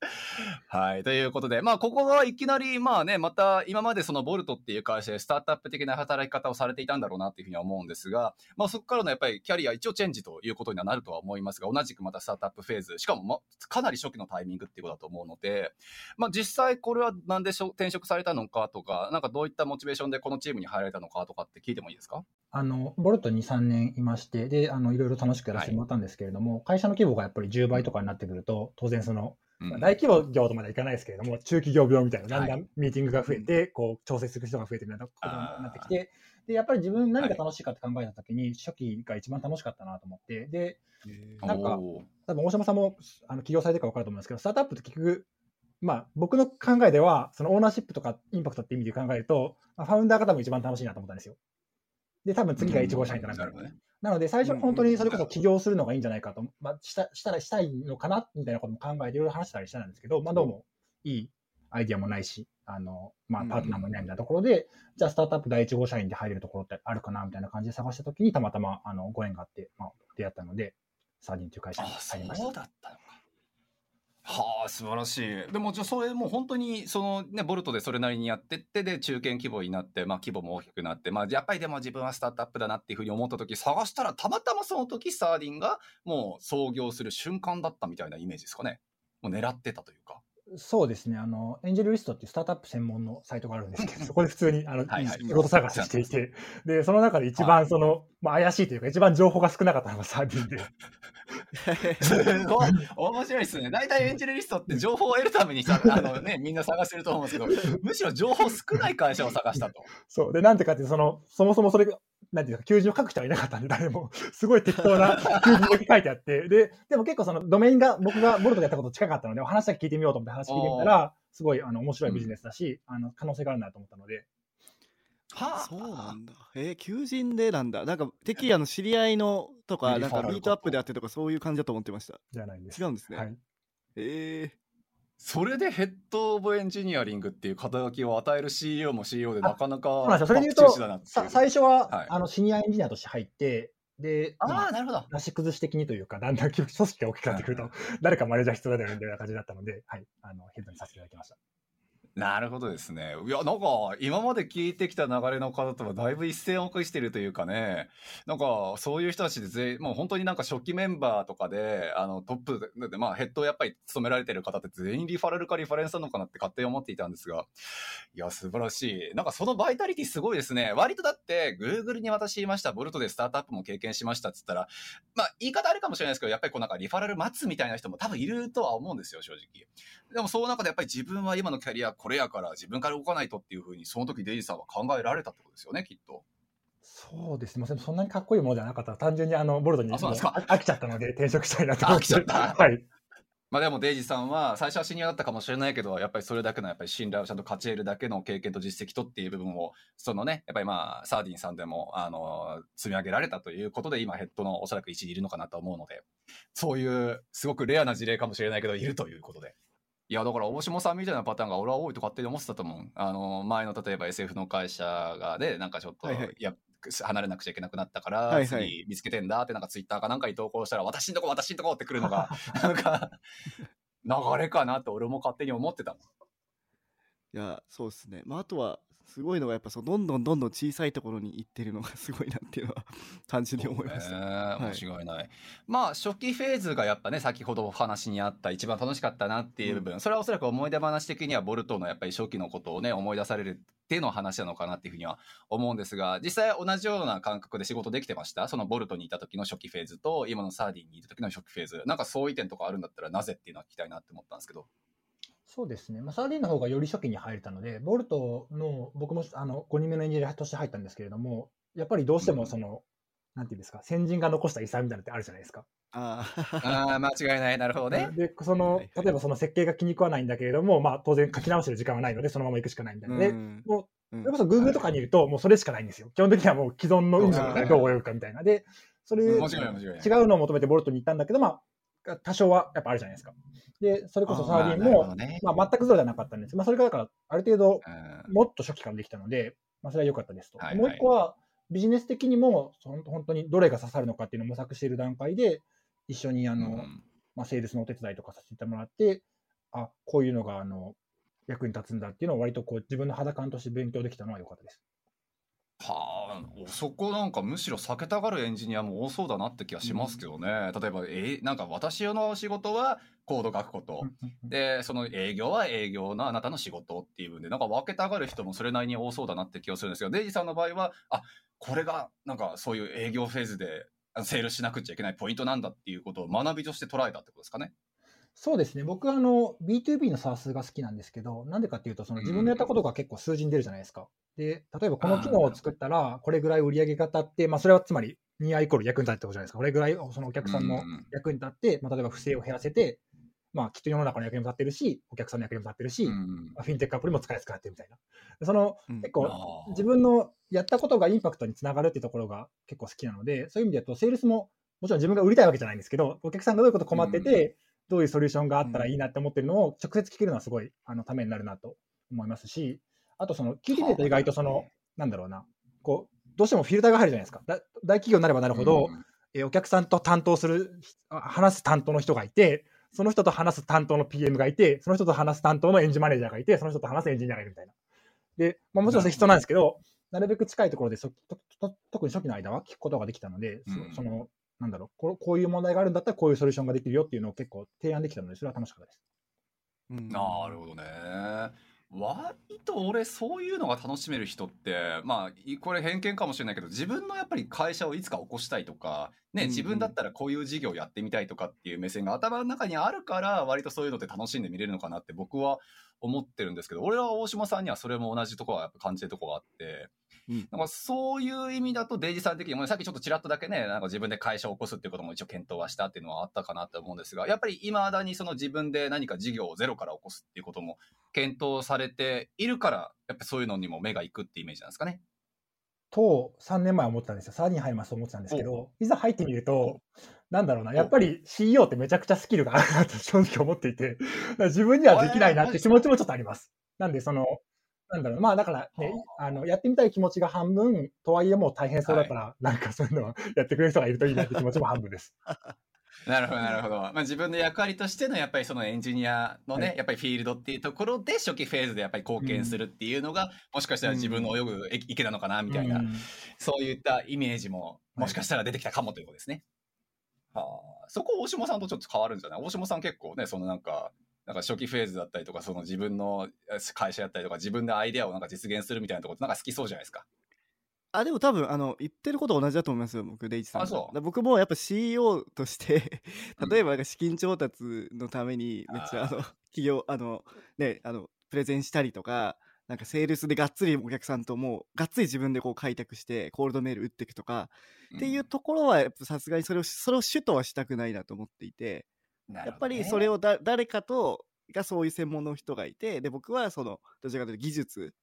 Speaker 1: [LAUGHS] はい。ということで、まあ、ここがいきなり、まあね、また今までその Bolt っていう会社でスタートアップ的な働き方をされていたんだろうなっていうふうには思うんですが、まあ、そこからのやっぱりキャリア一応チェンジということにはなるとは思いますが、同じくまたスタートアップフェーズ、しかも、ま、かなり初期のタイミングっていうことだと思うので、まあ、実際これはなんでしょ転職されたのかとか、なんかどういったモチベーションでこのチームに入られたのかとかって聞いてもいいですか？
Speaker 2: あの、ボルト2、3年いまして、で、あの、いろいろ楽しくやらせてもらったんですけれども、会社の規模がやっぱり10倍とかになってくると、当然その、まあ大規模業とまではいかないですけれども、中企業病みたいな、だんだ
Speaker 1: は
Speaker 2: んミーティングが増えて、こう、調整する人が増えてみたいなことになってきて、で、やっぱり自分何が楽しいかって考えたときに、初期が一番楽しかったなと思って、で、なんか多分大島さんもあの起業されてるか分かると思うんですけど、スタートアップって結局、まあ、僕の考えでは、そのオーナーシップとかインパクトって意味で考えると、まあファウンダーが多分一番楽しいなと思ったんですよ。で、多分次が1号社員かなんか
Speaker 1: なるほどね。
Speaker 2: なので、最初本当にそれこそ起業するのがいいんじゃないかと、まあ、したしたらしたいのかなみたいなことも考えていろいろ話したりしたんですけど、まあ、どうもいいアイディアもないし、あの、まあ、パートナーもいないみたいなところで、じゃあスタートアップ第1号社員で入れるところってあるかなみたいな感じで探したときに、たまたまあのご縁があって、まあ、出会ったので、サーディンという会社に
Speaker 1: あ、
Speaker 2: 入りました。
Speaker 1: そうだったのか。はあ、素晴らしい。でも、じゃあ、それもう本当に、そのね、ボルトでそれなりにやってって、で、中堅規模になって、まあ、規模も大きくなって、まあ、やっぱりでも自分はスタートアップだなっていうふうに思った時、探したら、たまたまその時、サーディンがもう創業する瞬間だったみたいなイメージですかね。もう狙ってたというか。
Speaker 2: そうですね、あの、エンジェルリストっていうスタートアップ専門のサイトがあるんですけど、[LAUGHS] そこで普通に、あの、
Speaker 1: はいはい
Speaker 2: 仕事探ししていて、で、その中で一番その、まあ、怪しいというか、一番情報が少なかったのがサーディンで、[LAUGHS]
Speaker 1: 面白いですね。大体エンジェルリストって情報を得るためにさ、あのね、みんな探してると思うんですけど、むしろ情報少ない会社を探したと。[LAUGHS]
Speaker 2: そう。で、なんてかっていうと、その、そもそもそれが、なんていうか、求人を書く人はいなかったんで、誰も、[LAUGHS] すごい適当な [LAUGHS] 求人だけ書いてあって、で、でも結構その、ドメインが、僕がボルトでやったこと近かったので、お話だけ聞いてみようと思って話聞いてみたら、すごい、あの、面白いビジネスだし、あの、可能性があるなと思ったので、
Speaker 1: は
Speaker 3: そうなんだ。えー、求人でなんだ。なんか、てっきりあの知り合いのとか、なんかミートアップであってとか、そういう感じだと思ってました。
Speaker 2: じゃないんです。
Speaker 3: 違うんですね。
Speaker 2: はい。
Speaker 3: え
Speaker 1: それでヘッド・オブ・エンジニアリングっていう肩書きを与える CEO も CEO でなかなか
Speaker 2: そうなんですよ。それで言うと、最初は、
Speaker 1: はい
Speaker 2: あの、シニアエンジニアとして入って、で、ま
Speaker 1: ああ、なるほど。
Speaker 2: 出し崩し的にというか、だんだん組織が大きくなってくると、誰かマネージャー必要だよねみたいな感じだったので、はい、あの、ヘッドにさせていただきました。
Speaker 1: なるほどですね。いや、なんか、今まで聞いてきた流れの方とはだいぶ一線を置してるというかね、なんか、そういう人たちで全員、もう本当になんか初期メンバーとかで、あの、トップで、まあ、ヘッドをやっぱり務められてる方って全員リファラルかリファレンスなのかなって勝手に思っていたんですが、いや、素晴らしい。なんかそのバイタリティすごいですね。割とだって、Google に私言いました、ボルトでスタートアップも経験しましたっつったら、まあ、言い方あるかもしれないですけど、やっぱりこうなんかリファラル待つみたいな人も多分いるとは思うんですよ、正直。でもその中でやっぱり自分は今のキャリアこれやから自分から動かないとっていうふうにその時デイジさんは考えられたってことですよね、きっと。
Speaker 2: そうですね。まあそんなにかっこいいものではなかった。単純にあの、ボルトに飽きちゃったので転職したいなと [LAUGHS] 思って。
Speaker 1: 飽きちゃった
Speaker 2: はい。
Speaker 1: まあでもデイジさんは最初はシニアだったかもしれないけど、やっぱりそれだけのやっぱり信頼をちゃんと勝ち得るだけの経験と実績とっていう部分を、そのね、やっぱりまあ、サーディンさんでも、あの、積み上げられたということで、今ヘッドのおそらく位置にいるのかなと思うので、そういうすごくレアな事例かもしれないけど、いるということで。いや、だから、大下さんみたいなパターンが俺は多いと勝手に思ってたと思う。あの、前の例えば SF の会社がね、なんかちょっと、
Speaker 3: はいはい
Speaker 1: いや、離れなくちゃいけなくなったから、
Speaker 3: はいはい
Speaker 1: 次見つけてんだってなんかツイッターかなんかに投稿したら、私んとこ、私んとこって来るのが、[LAUGHS] なんか、流れかなって俺も勝手に思ってたもん。
Speaker 3: ー、いや、そうですね。まあ、あとは、すごいのがやっぱそうどんどんどんどん小さいところに行ってるのがすごいなっていうのは単純に思いました。
Speaker 1: ね
Speaker 3: はい
Speaker 1: 間違いない。まあ初期フェーズがやっぱね先ほどお話にあった一番楽しかったなっていう部分、それはおそらく思い出話的にはボルトのやっぱり初期のことをね思い出されるっていうの話なのかなっていうふうには思うんですが実際同じような感覚で仕事できてました？そのボルトにいた時の初期フェーズと今のサーディンにいた時の初期フェーズなんか相違点とかあるんだったらなぜっていうのは聞きたいなって思ったんですけど。
Speaker 2: そうですね、まあ、サーディンの方がより初期に入れたので、ボルトの僕もあの5人目のエンジニアとして入ったんですけれども、やっぱりどうしてもその、なんていうんですか、先人が残した遺産みたいなのってあるじゃないですか。
Speaker 3: あ
Speaker 1: ああ間違いないなるほどね。
Speaker 2: で、その例えばその設計が気に食わないんだけれども、まあ、当然書き直してる時間はないので、そのまま行くしかないみたいな。で、
Speaker 3: うん
Speaker 2: もう
Speaker 3: うん
Speaker 2: それこそ Google とかにいると、もうそれしかないんですよ。基本的にはもう既存の運用でどう泳ぐかみたいな。で、それ、違。うのを求めてボルトに行ったんだけど、まあ、多少はやっぱあるじゃないですか。で、それこそサーディンも
Speaker 1: まあね
Speaker 2: まあ、全くゼロじゃなかったんです。まあ、それがだから、ある程度、
Speaker 1: うん
Speaker 2: もっと初期からできたので、まあ、それは良かったですと。
Speaker 1: はいはい
Speaker 2: もう一個は、ビジネス的にも、本当にどれが刺さるのかっていうのを模索している段階で、一緒にあの、
Speaker 1: うん
Speaker 2: まあ、セールスのお手伝いとかさせてもらって、あ、こういうのがあの役に立つんだっていうのを割とこう自分の肌感として勉強できたのは良かったです。
Speaker 1: はあ、そこなんかむしろ避けたがるエンジニアも多そうだなって気がしますけどね。例えば、えなんか私の仕事はコード書くこと。で、その営業は営業のあなたの仕事っていう分で、なんか分けたがる人もそれなりに多そうだなって気がするんですけど、デイジさんの場合は、あ、これがなんかそういう営業フェーズでセールしなくちゃいけないポイントなんだっていうことを学びとして捉えたってことですかね。
Speaker 2: そうですね。僕はあの B2B の SARS が好きなんですけど、なんでかっていうと、その自分のやったことが結構数字に出るじゃないですか。で、例えばこの機能を作ったら、これぐらい売り上げが立って、まあそれはつまり、ニアイコール役に立ってことじゃないですか。これぐらいそのお客さんの
Speaker 1: うん
Speaker 2: 役に立って、まあ例えば不正を減らせて、まあきっと世の中の役にも立ってるし、お客さんの役にも立ってるし、
Speaker 1: うん
Speaker 2: まあフィンテックアプリも使いやすくなってるみたいな。でその
Speaker 3: うん
Speaker 2: 結構自分のやったことがインパクトにつながるっていうところが結構好きなので、そういう意味で言うと、セールスももちろん自分が売りたいわけじゃないんですけど、お客さんがどういうこと困ってて、どういうソリューションがあったらいいなって思ってるのを直接聞けるのはすごいあのためになるなと思いますし、あとその聞いてみると意外とその、なんだろうな、こう、どうしてもフィルターが入るじゃないですか。だ大企業になればなるほど、
Speaker 1: うん。
Speaker 2: えーお客さんと担当する、あ話す担当の人がいて、その人と話す担当の PM がいて、その人と話す担当のエンジンマネージャーがいて、その人と話すエンジニアがいるみたいな。で、まあ、もちろん必要なんですけど、なるべく近いところでそとと特に初期の間は聞くことができたので、その、なんだろうこ、こういう問題があるんだったらこういうソリューションができるよっていうのを結構提案できたので、それは楽しかったです。
Speaker 3: うん
Speaker 1: なるほどね。割と俺そういうのが楽しめる人ってまあいこれ偏見かもしれないけど自分のやっぱり会社をいつか起こしたいとか、ね、自分だったらこういう事業やってみたいとかっていう目線が頭の中にあるから割とそういうのって楽しんで見れるのかなって僕は思ってるんですけど俺は大島さんにはそれも同じところはやっぱ感じてるところがあって。
Speaker 3: うん
Speaker 1: なんかそういう意味だとデイジさん的にもさっきちょっとちらっとだけねなんか自分で会社を起こすっていうことも一応検討はしたっていうのはあったかなと思うんですがやっぱりいまだにその自分で何か事業をゼロから起こすっていうことも検討されているからやっぱそういうのにも目がいくってイメージなんですかね？
Speaker 2: と、3年前思ったんですよ。サーディン入りますと思ってたんですけど、いざ入ってみると、なんだろうな、やっぱり CEO ってめちゃくちゃスキルがあるなと正直思っていて、自分にはできないなって気持ちもちょっとあります。なんで、その、なんだろう、まあだからね、あ。の、やってみたい気持ちが半分、とはいえもう大変そうだから、なんかそういうのは [LAUGHS] やってくれる人がいるといいなって気持ちも半分です。
Speaker 1: なるほどなるほど、まあ、自分の役割としてのやっぱりそのエンジニアのね、
Speaker 2: はい。
Speaker 1: やっぱりフィールドっていうところで初期フェーズでやっぱり貢献するっていうのが、もしかしたら自分の泳ぐ池なのかなみたいな、
Speaker 2: うん。
Speaker 1: そういったイメージももしかしたら出てきたかもということですね。はあ、そこ大下さんとちょっと変わるんじゃない大下さん結構ねそのなんかなんか初期フェーズだったりとかその自分の会社やったりとか自分でアイデアをなんか実現するみたいなところってなんか好きそうじゃないですか。
Speaker 3: あでも多分あの言ってること同じだと思いますよ僕デイジさん。と
Speaker 1: あ
Speaker 3: 僕もやっぱ CEO として
Speaker 1: うん。
Speaker 3: 例えばなんか資金調達のためにめっちゃ
Speaker 1: あ
Speaker 3: の企業あのねあのプレゼンしたりとかなんかセールスでがっつりお客さんともうがっつり自分でこう開拓してコールドメール打っていくとか、っていうところはやっぱさすがにそれをそれを主とはしたくないなと思っていて
Speaker 1: うん
Speaker 3: やっぱりそれ
Speaker 1: を
Speaker 3: をだ誰かとがそういう専門の人がいてで僕はそのどちらかというと技術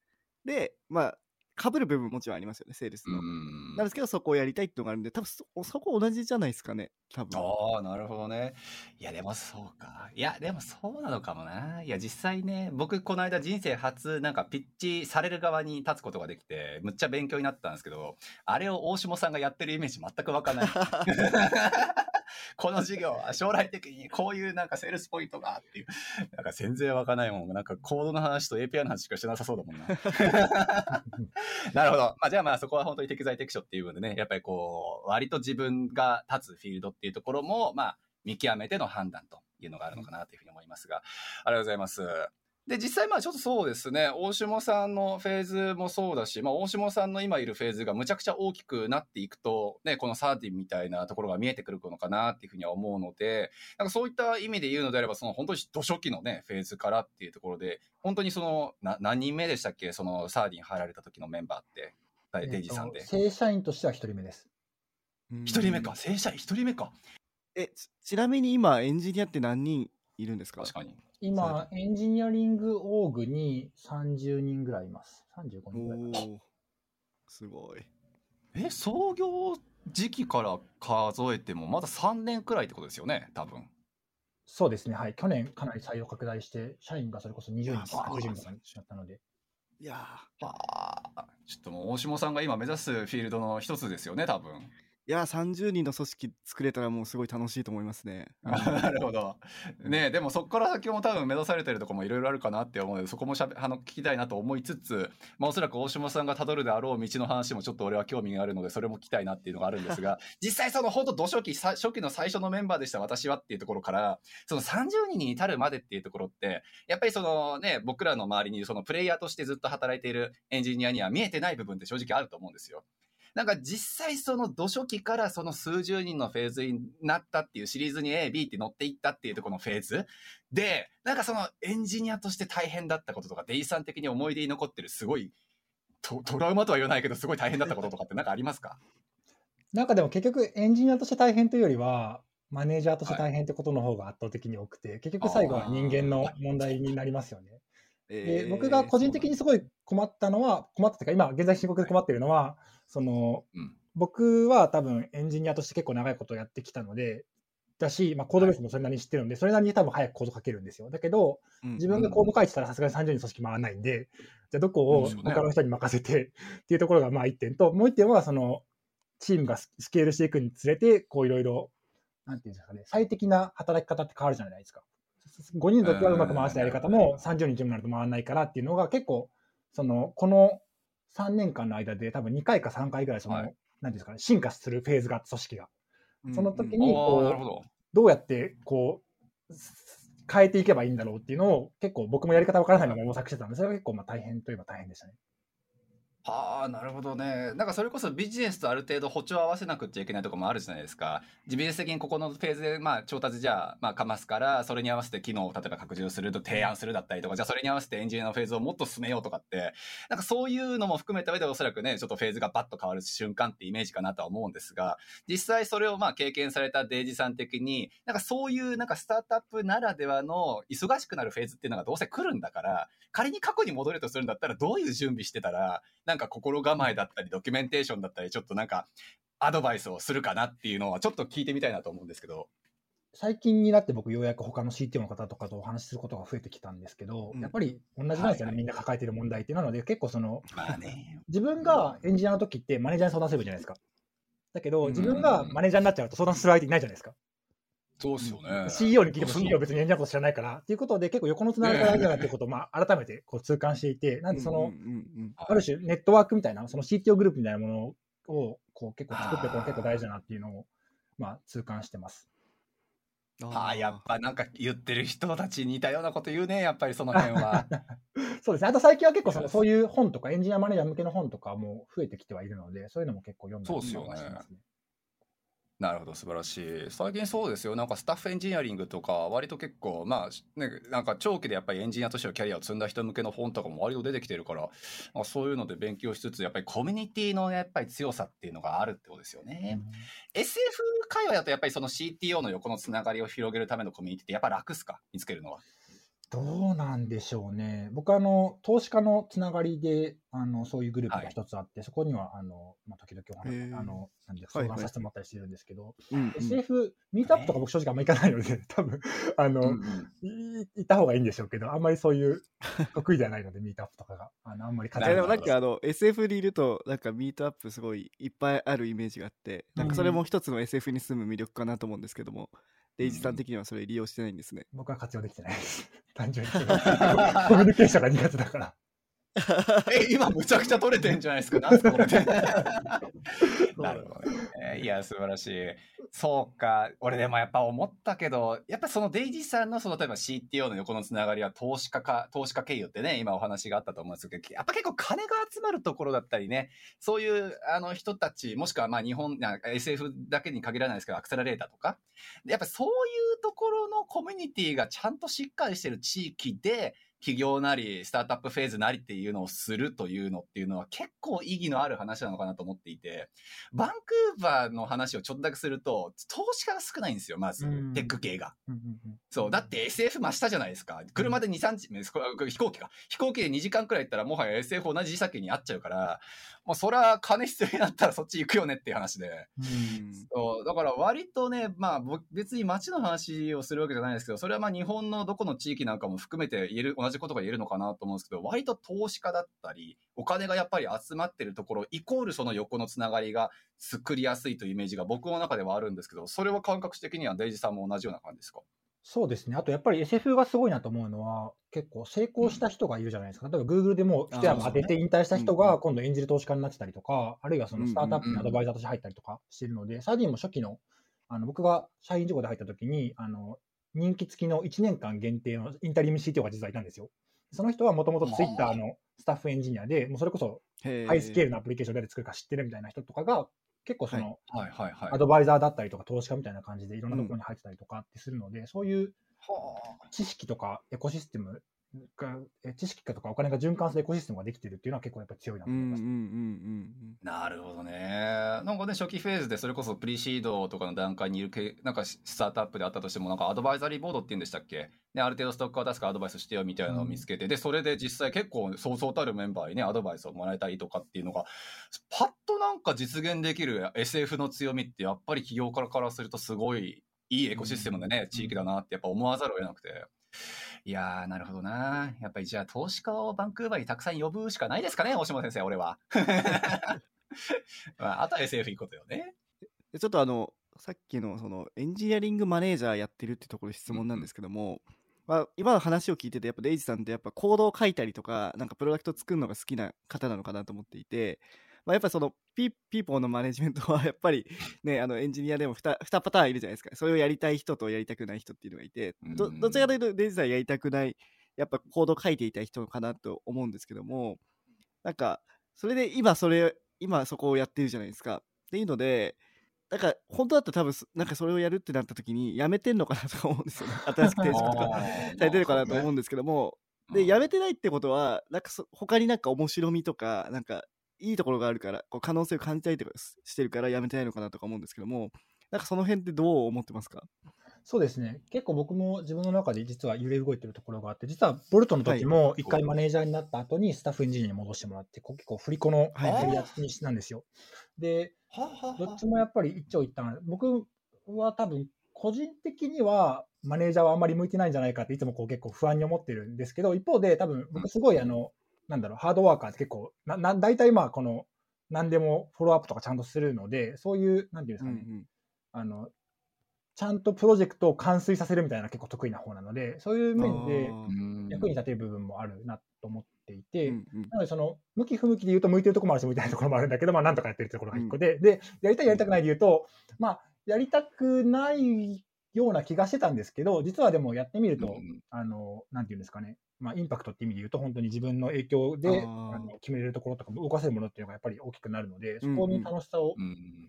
Speaker 3: でまあ被る部分ももちろんありますよねセールスの。なんですけどそこをやりたいっていうのがあるんで多分そそこ同じじゃないですかね多分。
Speaker 1: ああ、なるほどね。いや、でもそうか。いや、でもそうなのかもな。いや、実際ね、僕、この間人生初、なんかピッチされる側に立つことができて、むっちゃ勉強になったんですけど、あれを大下さんがやってるイメージ全くわかんない。[LAUGHS] この授業は将来的にこういうなんかセールスポイントがっていう。なんか全然わかんないもん。なんかコードの話と API の話しかしてなさそうだもんな。[LAUGHS] なるほど。まあじゃあまあそこは本当に適材適所っていう分でね、やっぱりこう、割と自分が立つフィールドっていうところも、まあ見極めての判断というのがあるのかなというふうに思いますが、ありがとうございます。で、実際まあちょっとそうですね、大下さんのフェーズもそうだし、まあ大下さんの今いるフェーズがむちゃくちゃ大きくなっていくと、ね、このサーティンみたいなところが見えてくるのかなっていうふうには思うので、なんかそういった意味で言うのであれば、その本当に土初期のね、フェーズからっていうところで、本当にその、な何人目でしたっけ？そのサーディン入られた時のメンバーって、デイジーさんで。
Speaker 2: 正社員としては一人目です。
Speaker 1: 一人目か、正社員一人目か。
Speaker 3: えちちなみに今エンジニアって何人いるんですか？
Speaker 1: 確かに。
Speaker 2: 今、エンジニアリングオーグに30人ぐらいいます。35人ぐらい
Speaker 3: すごい
Speaker 1: え、創業時期から数えてもまだ3年くらいってことですよね、多分。
Speaker 2: そうですね。はい。去年かなり採用拡大して、社員がそれこそ20人とか
Speaker 1: あそう
Speaker 2: 50人とかにしちゃったので。
Speaker 3: いや
Speaker 1: はあ、ちょっともう大下さんが今目指すフィールドの一つですよね、多分。
Speaker 3: ーいやー30人の組織作れたらもうすごい楽しいと思いますね [LAUGHS]
Speaker 1: なるほど。ねでもそこから先も多分目指されてるところもいろいろあるかなって思うので、そこもしゃべあの聞きたいなと思いつつ、まあおそらく大下さんが辿るであろう道の話もちょっと俺は興味があるので、それも聞きたいなっていうのがあるんですが、[LAUGHS] 実際その本当土初期、さ初期の最初のメンバーでした私はっていうところから、その30人に至るまでっていうところって、やっぱりそのね、僕らの周りにそのプレイヤーとしてずっと働いているエンジニアには見えてない部分って正直あると思うんですよ。なんか実際その土初期からその数十人のフェーズになったっていうシリーズに A、B って乗っていったっていうところのフェーズ。で、なんかそのエンジニアとして大変だったこととか、デイさん的に思い出に残ってるすごいトトラウマとは言わないけど、すごい大変だったこととかってなんかありますか？
Speaker 2: なんかでも結局エンジニアとして大変というよりは、マネージャーとして大変ってことの方が圧倒的に多くて、結局最後は人間の問題になりますよね。で、僕が個人的にすごい困ったのは、困ったというか、今現在深刻で困っているのは、その、
Speaker 1: うん。
Speaker 2: 僕は多分エンジニアとして結構長いことをやってきたので、だし、まあ、コードベースもそれなりに知ってるので、それなりに多分早くコード書けるんですよ。だけど、自分がコード書いてたらさすがに30人組織回らないんで、じゃあどこを他の人に任せてっていうところがまあ一点と、もう一点はそのチームがススケールしていくにつれて、こういろいろ、なんていうんですかね、最適な働き方って変わるじゃないですか。5人の時はうまく回したやり方も30人になると回らないからっていうのが結構、その、この3年間の間で多分2回か3回ぐらいその、
Speaker 1: はい
Speaker 2: なんですかね、進化するフェーズが組織が。その時
Speaker 1: あ
Speaker 2: にこう
Speaker 1: ど。
Speaker 2: どうやってこうす変えていけばいいんだろうっていうのを結構僕もやり方わからないまま模索してたんで、それが結構まあ大変といえば大変でしたね。
Speaker 1: はあ、なるほどね。なんかそれこそビジネスとある程度歩調を合わせなくちゃいけないとこもあるじゃないですか。ビジネス的にここのフェーズで、まあ、調達じゃあ、まあ、かますから、それに合わせて機能を例えば拡充すると提案するだったりとか、じゃあそれに合わせてエンジニアのフェーズをもっと進めようとかって、なんかそういうのも含めた上でおそらくね、ちょっとフェーズがバッと変わる瞬間ってイメージかなとは思うんですが、実際それをまあ経験されたデイジさん的に、なんかそういうなんかスタートアップならではの忙しくなるフェーズっていうのがどうせ来るんだから、仮に過去に戻るとするんだったらどういう準備してたら、なんか心構えだったり、ドキュメンテーションだったり、ちょっとなんか、アドバイスをするかなっていうのは、ちょっと聞いてみたいなと思うんですけど。
Speaker 2: 最近になって僕ようやく他の CTO の方とかとお話しすることが増えてきたんですけど、
Speaker 3: うん
Speaker 2: やっぱり同じなんですよね、
Speaker 1: はいはい
Speaker 2: みんな抱えている問題っていうなので、結構その、
Speaker 1: まあね。
Speaker 2: 自分がエンジニアの時ってマネージャーに相談すればいいじゃないですか。だけど、
Speaker 3: うん
Speaker 2: 自分がマネージャーになっちゃうと相談する相手いないじゃないですか。
Speaker 1: そうっすよね。
Speaker 2: CEO に聞いても
Speaker 1: そう
Speaker 2: CEO 別にエンジニアのこと知らないから、っていうことで結構横のつながりが大事だなっていうことをまあ改めてこう痛感していて、なんでその、ある種ネットワークみたいな、その CTO グループみたいなものをこう結構作っていくのが結構大事だなっていうのを、まあ、痛感してます。
Speaker 3: うん
Speaker 1: ああ、やっぱなんか言ってる人たち似たようなこと言うね、やっぱりその辺は。[LAUGHS]
Speaker 2: そうですね。あと最近は結構そのそういう本とか、エンジニアマネージャー向けの本とかも増えてきてはいるので、そういうのも結構読んだり
Speaker 1: そうっすよね
Speaker 2: とかしてますね。
Speaker 1: なるほど、素晴らしい。最近そうですよ。なんかスタッフエンジニアリングとか、割と結構、まあ、ね、なんか長期でやっぱりエンジニアとしてのキャリアを積んだ人向けの本とかも割と出てきてるから、まあ、そういうので勉強しつつ、やっぱりコミュニティのやっぱり強さっていうのがあるってことですよね。SF 界隈だとやっぱりその CTO の横のつながりを広げるためのコミュニティってやっぱ楽っすか？見つけるのは。
Speaker 2: どうなんでしょうね。僕あの、投資家のつながりで、あの、そういうグループが一つあって、そこには、あの、まあ、時々お話、
Speaker 3: へー。
Speaker 2: あの、なんで、
Speaker 3: はい
Speaker 2: 相談させてもらったりしてるんですけど、
Speaker 3: うんうん。
Speaker 2: SF、ミートアップとか僕正直あんま行かないので、[LAUGHS] 多分、あの、
Speaker 1: うんうん。
Speaker 2: い行った方がいいんでしょうけど、あんまりそういう得意じゃないので、ミートアップとかが。あのあんまり
Speaker 3: いやでもなんかあの SF にいるとなんかミートアップすごいいっぱいあるイメージがあってなんかそれも一つの SF に住む魅力かなと思うんですけども、デイジさん的にはそれ利用してないんですね。
Speaker 2: 僕は活用できてないです。[LAUGHS] 単純に。[LAUGHS] コミュニケーションが苦手だから。
Speaker 1: え、今むちゃくちゃ取れてんじゃないですか？[LAUGHS] なんすかこれ。なるほどね。いや、素晴らしい。そうか。俺でもやっぱ思ったけど、やっぱそのデイジーさんのその例えば CTO の横のつながりは投資家か、投資家経由ってね、今お話があったと思うんですけど、やっぱ結構金が集まるところだったりね、そういうあの人たち、もしくはまあ日本、な SF だけに限らないですけど、アクセラレーターとか、でやっぱそういうところのコミュニティがちゃんとしっかりしてる地域で、企業なり、スタートアップフェーズなりっていうのをするというのっていうのは結構意義のある話なのかなと思っていて、バンクーバーの話をちょっとだけすると、投資家が少ないんですよ、まず
Speaker 2: うん、
Speaker 1: テック系が。そう。だって SF 真下じゃないですか。車で2、3時、飛行機か。飛行機で2時間くらい行ったらもはや SF 同じ時差にあっちゃうから、もうそりゃ金必要になったらそっち行くよねっていう話で。
Speaker 3: うん
Speaker 1: そうだから割とね、まあ僕別に街の話をするわけじゃないですけど、それはまあ日本のどこの地域なんかも含めて言える、同じことが言えるのかなと思うんですけど、割と投資家だったり、お金がやっぱり集まってるところ、イコールその横のつながりが作りやすいというイメージが僕の中ではあるんですけど、それは感覚的にはデイジさんも同じような感じですか？
Speaker 2: そうですね。あとやっぱり SF がすごいなと思うのは、結構成功した人がいるじゃないですか。例えば Google でもう一山当てて引退した人が今度演じる投資家になってたりとか、あるいはそのスタートアップにアドバイザーとして入ったりとかしてるので、サーディンも初期の、あの僕が社員事故で入った時に、あの、人気付きの1年間限定のインタリム CTO が実はいたんですよ。その人はもともと Twitter のスタッフエンジニアで、もうそれこそ
Speaker 3: へ
Speaker 2: ハイスケールなアプリケーションで作るか知ってるみたいな人とかが、結構その、
Speaker 1: はい。はい。はい。
Speaker 2: アドバイザーだったりとか投資家みたいな感じでいろんなところに入ってたりとかってするので、そういう
Speaker 1: はあ。
Speaker 2: 知識とかエコシステムが、え知識とかお金が循環するエコシステムができてるっていうのは結構やっぱり強いなと
Speaker 3: うんうん
Speaker 2: 思い
Speaker 3: うん
Speaker 2: ます。
Speaker 3: うん
Speaker 1: なるほどね。なんかね、初期フェーズでそれこそプリシードとかの段階にいるけ、なんかスタートアップであったとしても、なんかアドバイザリーボードって言うんでしたっけ？ね、ある程度ストックは出すからアドバイスしてよみたいなのを見つけて、で、それで実際結構そうそうたるメンバーにね、アドバイスをもらえたりとかっていうのが、パッとなんか実現できる SF の強みって、やっぱり企業からからするとすごいいいエコシステムでね、地域だなってやっぱ思わざるを得なくて。いやー、なるほどな。やっぱりじゃあ投資家をバンクーバーにたくさん呼ぶしかないですかね、大島先生、俺は。[LAUGHS] まあ、あとは SF いいことよね。
Speaker 3: ちょっとあのさっきのそのエンジニアリングマネージャーやってるってところ質問なんですけども、まあ、今の話を聞いててやっぱデイジさんってやっぱコードを書いたりとかなんかプロダクト作るのが好きな方なのかなと思っていて、まあ、やっぱそのピピーポーのマネジメントはやっぱりねあのエンジニアでも 2, 2パターンいるじゃないですか。それをやりたい人とやりたくない人っていうのがいてど
Speaker 1: うん
Speaker 3: どちらかというとデイジさんやりたくないやっぱコードを書いていたい人かなと思うんですけどもなんかそれで今それ今そこをやってるじゃないですか。っていうのでなんか本当だったら多分そなんかそれをやるってなった時にやめてんのかなとか思うんですよね。新しく転職とかされてるかなと思うんですけども。でやめてないってことはなんかそ他になんか面白みとかなんかいいところがあるからこう可能性を感じたりとかししてるからやめてないのかなとか思うんですけどもなんかその辺ってどう思ってますか？
Speaker 2: そうですね。結構僕も自分の中で実は揺れ動いてるところがあって、実はボルトの時も一回マネージャーになった後にスタッフエンジニアに戻してもらって、こう結構振り子の
Speaker 3: はい
Speaker 2: やりやになんですよ。で、どっちもやっぱり一長一短。僕は多分、個人的には、マネージャーはあんまり向いてないんじゃないかっていつもこう結構不安に思ってるんですけど、一方で多分僕すごいあの、なんだろう、ハードワーカーって結構、な、な、大体まあこの、何でもフォローアップとかちゃんとするので、そういう、なんていうんですかね、あの、ちゃんとプロジェクトを完遂させるみたいな結構得意な方なので、そういう面で役に立てる部分もあるなと思っていて、なのでその、向き不向きで言うと向いてるところもあるし、向いてないところもあるんだけど、まあなんとかやってるところが一個で、で、やりたいやりたくないで言うと、まあ、やりたくないような気がしてたんですけど、実はでもやってみると、あの、なんていうんですかね、まあ、インパクトって意味で言うと、本当に自分の影響で
Speaker 3: あ
Speaker 2: の決めれるところとか、動かせるものっていうのがやっぱり大きくなるので、そこに楽しさを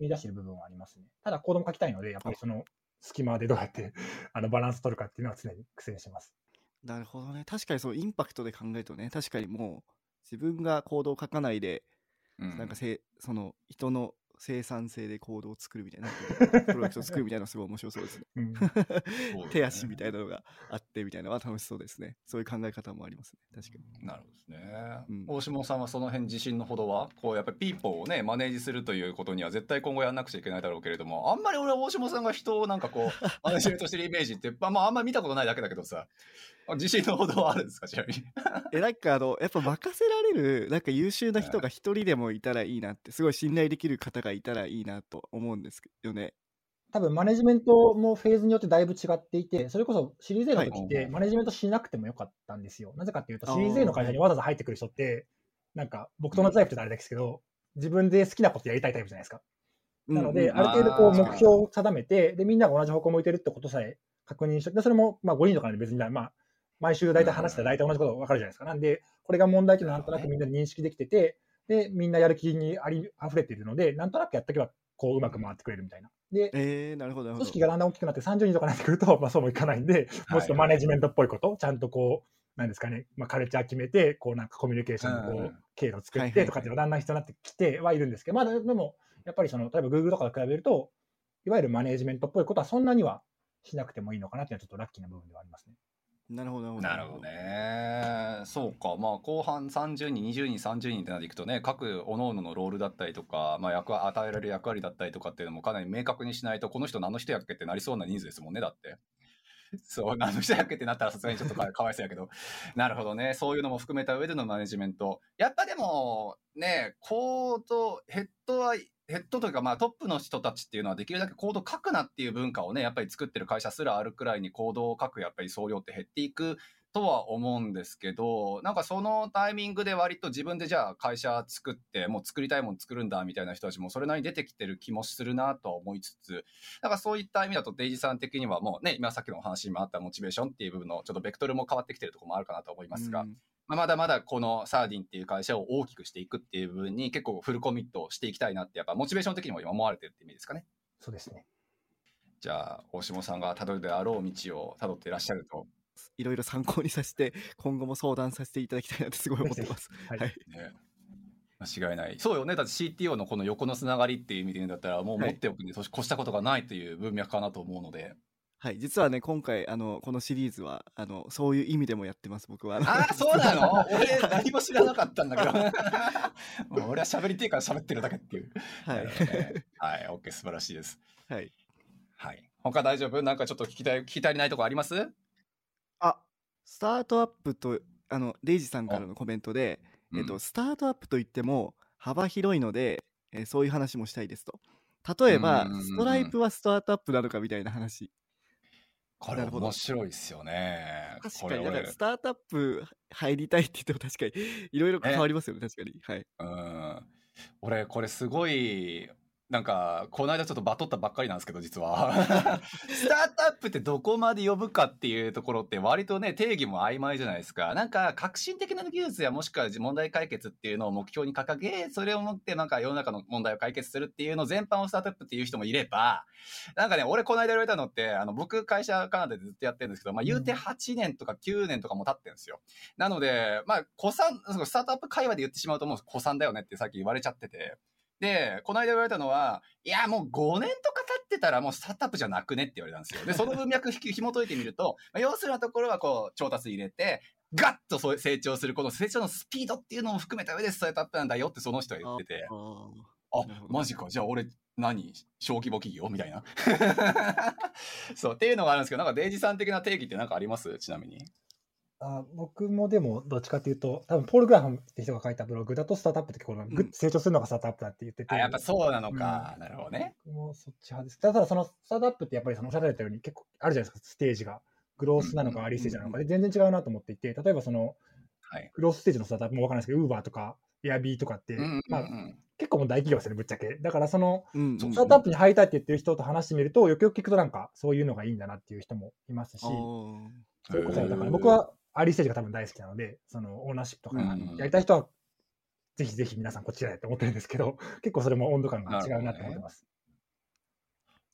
Speaker 2: 見出している部分はありますね。ただ、コードも書きたいので、やっぱりその隙間でどうやって [LAUGHS] あのバランス取るかっていうのは常に苦戦してます。
Speaker 3: なるほどね。確かにそのインパクトで考えるとね、確かにもう自分がコードを書かないで、なんかせその人の生産性でコードを作るみたいな、プロジェクトを作るみたいなのすごい面白そうですね。
Speaker 2: うん [LAUGHS]
Speaker 3: 手足みたいなのがあってみたいなのは楽しそうですね。そういう考え方もありますね。確かに。
Speaker 1: なるほどですね。
Speaker 3: うん
Speaker 1: 大下さんはその辺自信のほどは、こうやっぱりピーポーをね、マネージするということには絶対今後やんなくちゃいけないだろうけれども、あんまり俺は大下さんが人をなんかこう、マネジメントしてるイメージって、まあ、まあ、あんまり見たことないだけだけどさ、自信のほどはあるんですか、[LAUGHS] ちなみに。
Speaker 3: え、なんかあの、やっぱ任せられる、なんか優秀な人が一人でもいたらいいなって、すごい信頼できる方がいたらいいなと思うんですよね。
Speaker 2: 多分マネジメントもフェーズによってだいぶ違っていて、それこそシリーズ A の時っ
Speaker 1: はい
Speaker 2: てマネジメントしなくてもよかったんですよ。なぜかっていうと、シリーズ A の会社にわざわざ入ってくる人って、なんか僕と同じタイプってあれですけど、自分で好きなことやりたいタイプじゃないですか。なので、
Speaker 3: うん
Speaker 2: ある程度こう目標を定めて、で、みんなが同じ方向を向いてるってことさえ確認して、でそれもまあ5人とかで別に、まあ、毎週大体話してたら大体同じこと分かるじゃないですか。なんで、これが問題っていうのはなんとなくみんなで認識できてて、で、みんなやる気にあり溢れているので、なんとなくやっとけば、こう、うまく回ってくれるみたいな。で、
Speaker 3: えー、なるほど、なるほど。
Speaker 2: 組織がだんだん大きくなって30人とかになってくると、まあそうもいかないんで、もうちょっとマネジメントっぽいこと、ちゃんとこう、なんですかね、まあカルチャー決めて、こうなんかコミュニケーションのこ
Speaker 1: う
Speaker 2: 経路を作ってとかっていうのがだんだん必要になってきてはいるんですけど、まあでも、やっぱりその、例えば Google とかと比べると、いわゆるマネジメントっぽいことはそんなにはしなくてもいいのかなっていうのはちょっとラッキーな部分ではありますね。
Speaker 3: なるほど、
Speaker 1: なるほど。ね。そうか。まあ、後半30人、20人、30人ってなっていくとね、各各々のロールだったりとか、まあ、役与えられる役割だったりとかっていうのもかなり明確にしないと、この人何の人やっけってなりそうな人数ですもんね、だって。そう、何の人やっけってなったらさすがにちょっとかかわいそうやけど。なるほどね。そういうのも含めた上でのマネジメント。やっぱでも、ね、コード、ヘッドは、ヘッドというか、まあトップの人たちっていうのはできるだけコード書くなっていう文化をね、やっぱり作ってる会社すらあるくらいにコードを書くやっぱり総量って減っていくとは思うんですけど、なんかそのタイミングで割と自分でじゃあ会社作って、もう作りたいもの作るんだみたいな人たちもそれなりに出てきてる気もするなとは思いつつ、なんかそういった意味だとデイジさん的にはもうね、今さっきのお話にもあったモチベーションっていう部分のちょっとベクトルも変わってきてるところもあるかなと思いますが、
Speaker 3: うん
Speaker 1: まあ、まだまだこのサーディンっていう会社を大きくしていくっていう部分に結構フルコミットしていきたいなってやっぱモチベーション的にも今思われてるって意味ですかね。
Speaker 2: そうですね。
Speaker 1: じゃあ大下さんがたどるであろう道をたどっていらっしゃると、
Speaker 3: いろいろ参考にさせて、[LAUGHS] 今後も相談させていただきたいなってすごい思ってます。[LAUGHS]
Speaker 2: はい
Speaker 3: はい。
Speaker 1: ね、間違いない。そうよね。だって CTO のこの横のつながりっていう意味で言うんだったらもう持っておくに越したことがないという文脈かなと思うので。
Speaker 3: はい、実はね、今回、あの、このシリーズは、あの、そういう意味でもやってます、僕は。
Speaker 1: ああ、[LAUGHS] そうなの？俺何も知らなかったんだけど。[LAUGHS] もう俺は喋りてえから喋ってるだけっていう。
Speaker 3: はい。
Speaker 1: はい、OK、素晴らしいです。
Speaker 3: はい。
Speaker 1: はい。他大丈夫？なんかちょっと聞きたい、聞き足りないとこあります？
Speaker 3: あ、スタートアップと、あの、レイジさんからのコメントで、えっと、スタートアップといっても幅広いので、えーそういう話もしたいですと。例えば
Speaker 1: うん、
Speaker 3: ストライプはスタートアップなのかみたいな話。
Speaker 1: これ面白いですよね。
Speaker 3: 確かに、からスタートアップ入りたいって言っても確かに、いろいろ変わりますよね、確かに。はい。
Speaker 1: うん。俺、これすごい、なんか、この間ちょっとバトったばっかりなんですけど、実は。[LAUGHS] スタートアップってどこまで呼ぶかっていうところって割とね、定義も曖昧じゃないですか。なんか、革新的な技術やもしくは問題解決っていうのを目標に掲げ、それをもってなんか世の中の問題を解決するっていうの全般をスタートアップっていう人もいれば、なんかね、俺この間言われたのって、あの、僕会社カナダでずっとやってるんですけど、まあ言うて8年とか9年とかも経ってるんですよ。なので、まあ、古参、スタートアップ会話で言ってしまうともう古参だよねってさっき言われちゃってて。で、この間言われたのは、いや、もう5年とか経ってたらもうスタートアップじゃなくねって言われたんですよ。で、その文脈ひき [LAUGHS] 紐解いてみると、まあ要するなところはこう、調達入れて、ガッとそう成長する、この成長のスピードっていうのも含めた上でスタートアップなんだよってその人は言ってて、
Speaker 3: あ
Speaker 1: マジか。じゃあ俺、何小規模企業？みたいな。[LAUGHS] そう、っていうのがあるんですけど、なんかデイジさん的な定義って何かあります？ちなみに。
Speaker 2: あ僕もでも、どっちかっていうと、多分ポール・グラハムって人が書いたブログだと、スタートアップってこう、グッと成長するのがスタートアップだって言ってて、
Speaker 1: あ、やっぱそうなのか。なるほどね。
Speaker 2: 僕もそっち派です。ただ、そのスタートアップってやっぱりそのおっしゃられたように結構あるじゃないですか、ステージが。グロースなのか、アーリーステージなのかで、全然違うなと思っていて、例えばその、
Speaker 1: はい。
Speaker 2: グロースステージのスタートアップもわからないですけど、ウーバーとか、エアビーとかって、
Speaker 1: うんうんうん
Speaker 2: まあ、結構もう大企業ですよね、ぶっちゃけ。だから、その、
Speaker 3: うんうん
Speaker 1: そう
Speaker 2: スタートアップに入りたいって言ってる人と話してみると、よくよく聞くとなんか、そういうのがいいんだなっていう人もいますし、
Speaker 3: あー
Speaker 2: それこそ、だから僕はアーリーステージが多分大好きなので、そのオーナーシップとか
Speaker 1: うん
Speaker 2: やりたい人は、ぜひぜひ皆さんこちらへって思ってるんですけど、[LAUGHS] 結構それも温度感が違うなって思ってます。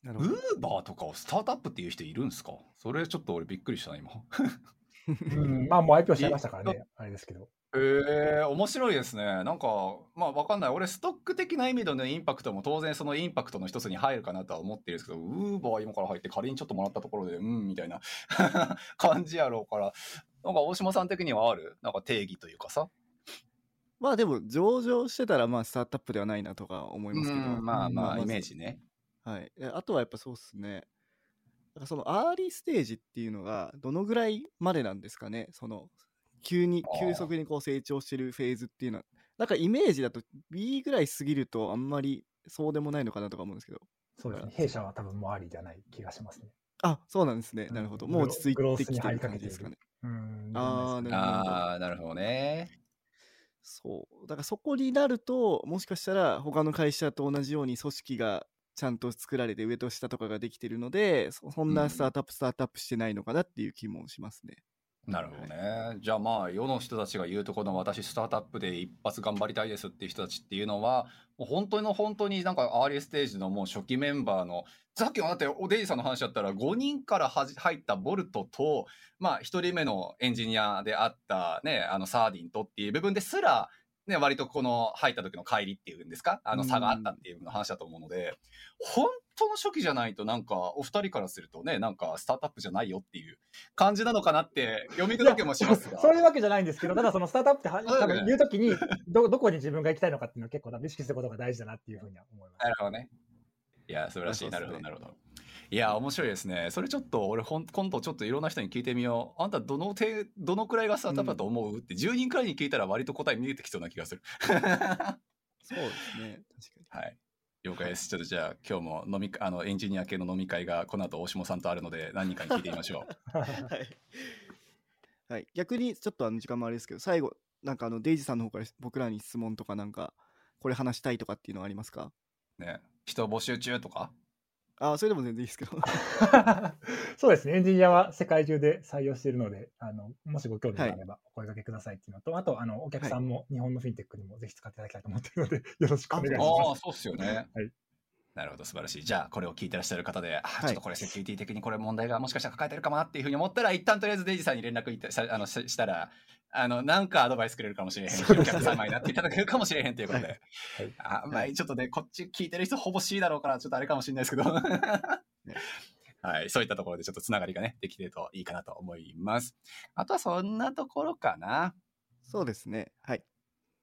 Speaker 1: ウ。ーバーとかをスタートアップっていう人いるんですか？それちょっと俺びっくりしたな、今。
Speaker 2: うん、まあもう IPO しちゃいましたからね、あれですけど。
Speaker 1: えー、面白いですね。なんか、まあわかんない。俺、ストック的な意味でのインパクトも当然そのインパクトの一つに入るかなとは思ってるんですけど、ウーバー今から入って仮にちょっともらったところで、うん、みたいな [LAUGHS] 感じやろうから、なんか大島さん的にはある？なんか定義というかさ。
Speaker 3: まあでも上場してたらまあスタートアップではないなとか思いますけど、
Speaker 1: うんまあまあ、
Speaker 3: ず
Speaker 1: イメージね。
Speaker 3: はい、えあとはやっぱそうっすねそのアーリーステージっていうのがどのぐらいまでなんですかね？その急に急速にこう成長してるフェーズっていうのはなんかイメージだと B ぐらい過ぎるとあんまりそうでもないのかなとか思うんですけど
Speaker 2: そうですね。弊社は多分もうありじゃない気がしますね。
Speaker 3: あそうなんですね
Speaker 2: うん
Speaker 3: なるほどもう落ち着い
Speaker 2: グロースに
Speaker 3: てきてる
Speaker 2: 入りかけている
Speaker 3: 感じですかね
Speaker 2: うん。
Speaker 3: あーなるほど
Speaker 1: ああ、なるほどね。
Speaker 3: そうだからそこになるともしかしたら他の会社と同じように組織がちゃんと作られて上と下とかができてるのでそそん
Speaker 1: うん
Speaker 3: なスタートアップ、スタートアップしてないのかなっていう気もしますね。
Speaker 1: なるほどね。じゃあまあ世の人たちが言うとこの私スタートアップで一発頑張りたいですっていう人たちっていうのはもう本当の本当になんかアーリーステージのもう初期メンバーのさっきもだっておデイジさんの話だったら5人からはじ入ったボルトとまあ1人目のエンジニアであったねあのサーディンとっていう部分ですらね、割とこの入った時の乖離っていうんですか？あの差があったっていうの話だと思うので、本当の初期じゃないとなんかお二人からするとねなんかスタートアップじゃないよっていう感じなのかなって読み砕けもしますが。
Speaker 2: そういうわけじゃないんですけど、ただそのスタートアップって多分言うときにど、どこに自分が行きたいのかっていうのは結構意識することが大事だなっていうふうには思います。
Speaker 1: なるほどね。いや、素晴らしい。なるほど、なるほど。いや、面白いですね。それちょっと、俺、ほん今度ちょっといろんな人に聞いてみよう。あんた、どの程、どのくらいがスタートアップだと思う、って、10人くらいに聞いたら割と答え見えてきそうな気がする。
Speaker 3: そうですね確か
Speaker 1: はい。了解です。ちょっとじゃあ、今日も飲み、あの、エンジニア系の飲み会が、この後、大下さんとあるので、何人かに聞いてみましょう。
Speaker 3: に。はい、はい、逆にちょっとあの時間もあれですけど最後なんかあのデイジさんの方から僕らに質問とかなんかこれ話したいとかっていうのはありますか？
Speaker 1: ね。人募集中とか？
Speaker 3: あそれでも全然いいですけど。[LAUGHS]
Speaker 2: そうですね、エンジニアは世界中で採用しているので、あのもしご興味があればお声掛けくださいっていうのと、あとあのお客さんも日本のフィンテックにもぜひ使っていただきたいと思っているので、[LAUGHS] よろしくお願いし
Speaker 1: ああ、
Speaker 2: ます。
Speaker 1: そうっすよね。
Speaker 2: はい
Speaker 1: なるほど、素晴らしい。じゃあ、これを聞いてらっしゃる方で、あ
Speaker 3: い
Speaker 1: ちょっとこれセキュリティ的にこれ問題がもしかしたら抱えてるかもなっていうふうに思ったら、一旦とりあえずデイジさんに連絡いたしあのししたら、あの、なんかアドバイスくれるかもしれへんし、お客様になっていただけるかもしれへんということで。
Speaker 2: はい
Speaker 1: あまあ、ちょっとね、こっち聞いてる人ほぼ C だろうから、ちょっとあれかもしれないですけど。はい、そういったところでちょっとつながりがね、できてるといいかなと思います。あとはそんなところかな。
Speaker 3: そうですね。はい。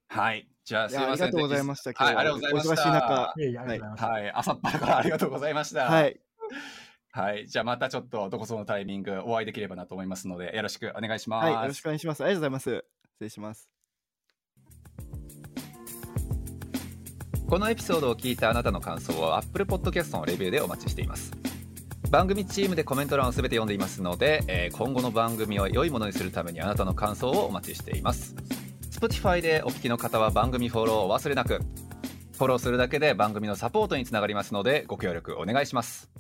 Speaker 1: はい。じゃあ、すいません。
Speaker 3: ありがとうございました
Speaker 1: はい、ありがとうございました。
Speaker 3: お忙しい中
Speaker 2: いえい。
Speaker 1: はい、朝っぱらからありがとうございました。
Speaker 3: はい。
Speaker 1: はい。じゃあまたちょっとどこそのタイミングお会いできればなと思いますので、よろしくお願いします。
Speaker 3: はい。よろしくお願いします。ありがとうございます。失礼します。
Speaker 1: このエピソードを聞いたあなたの感想を Apple Podcast のレビューでお待ちしています。番組チームでコメント欄をすべて読んでいますので、えー今後の番組を良いものにするためにあなたの感想をお待ちしています。Spotify でお聞きの方は番組フォローをお忘れなく。フォローするだけで番組のサポートにつながりますので、ご協力お願いします。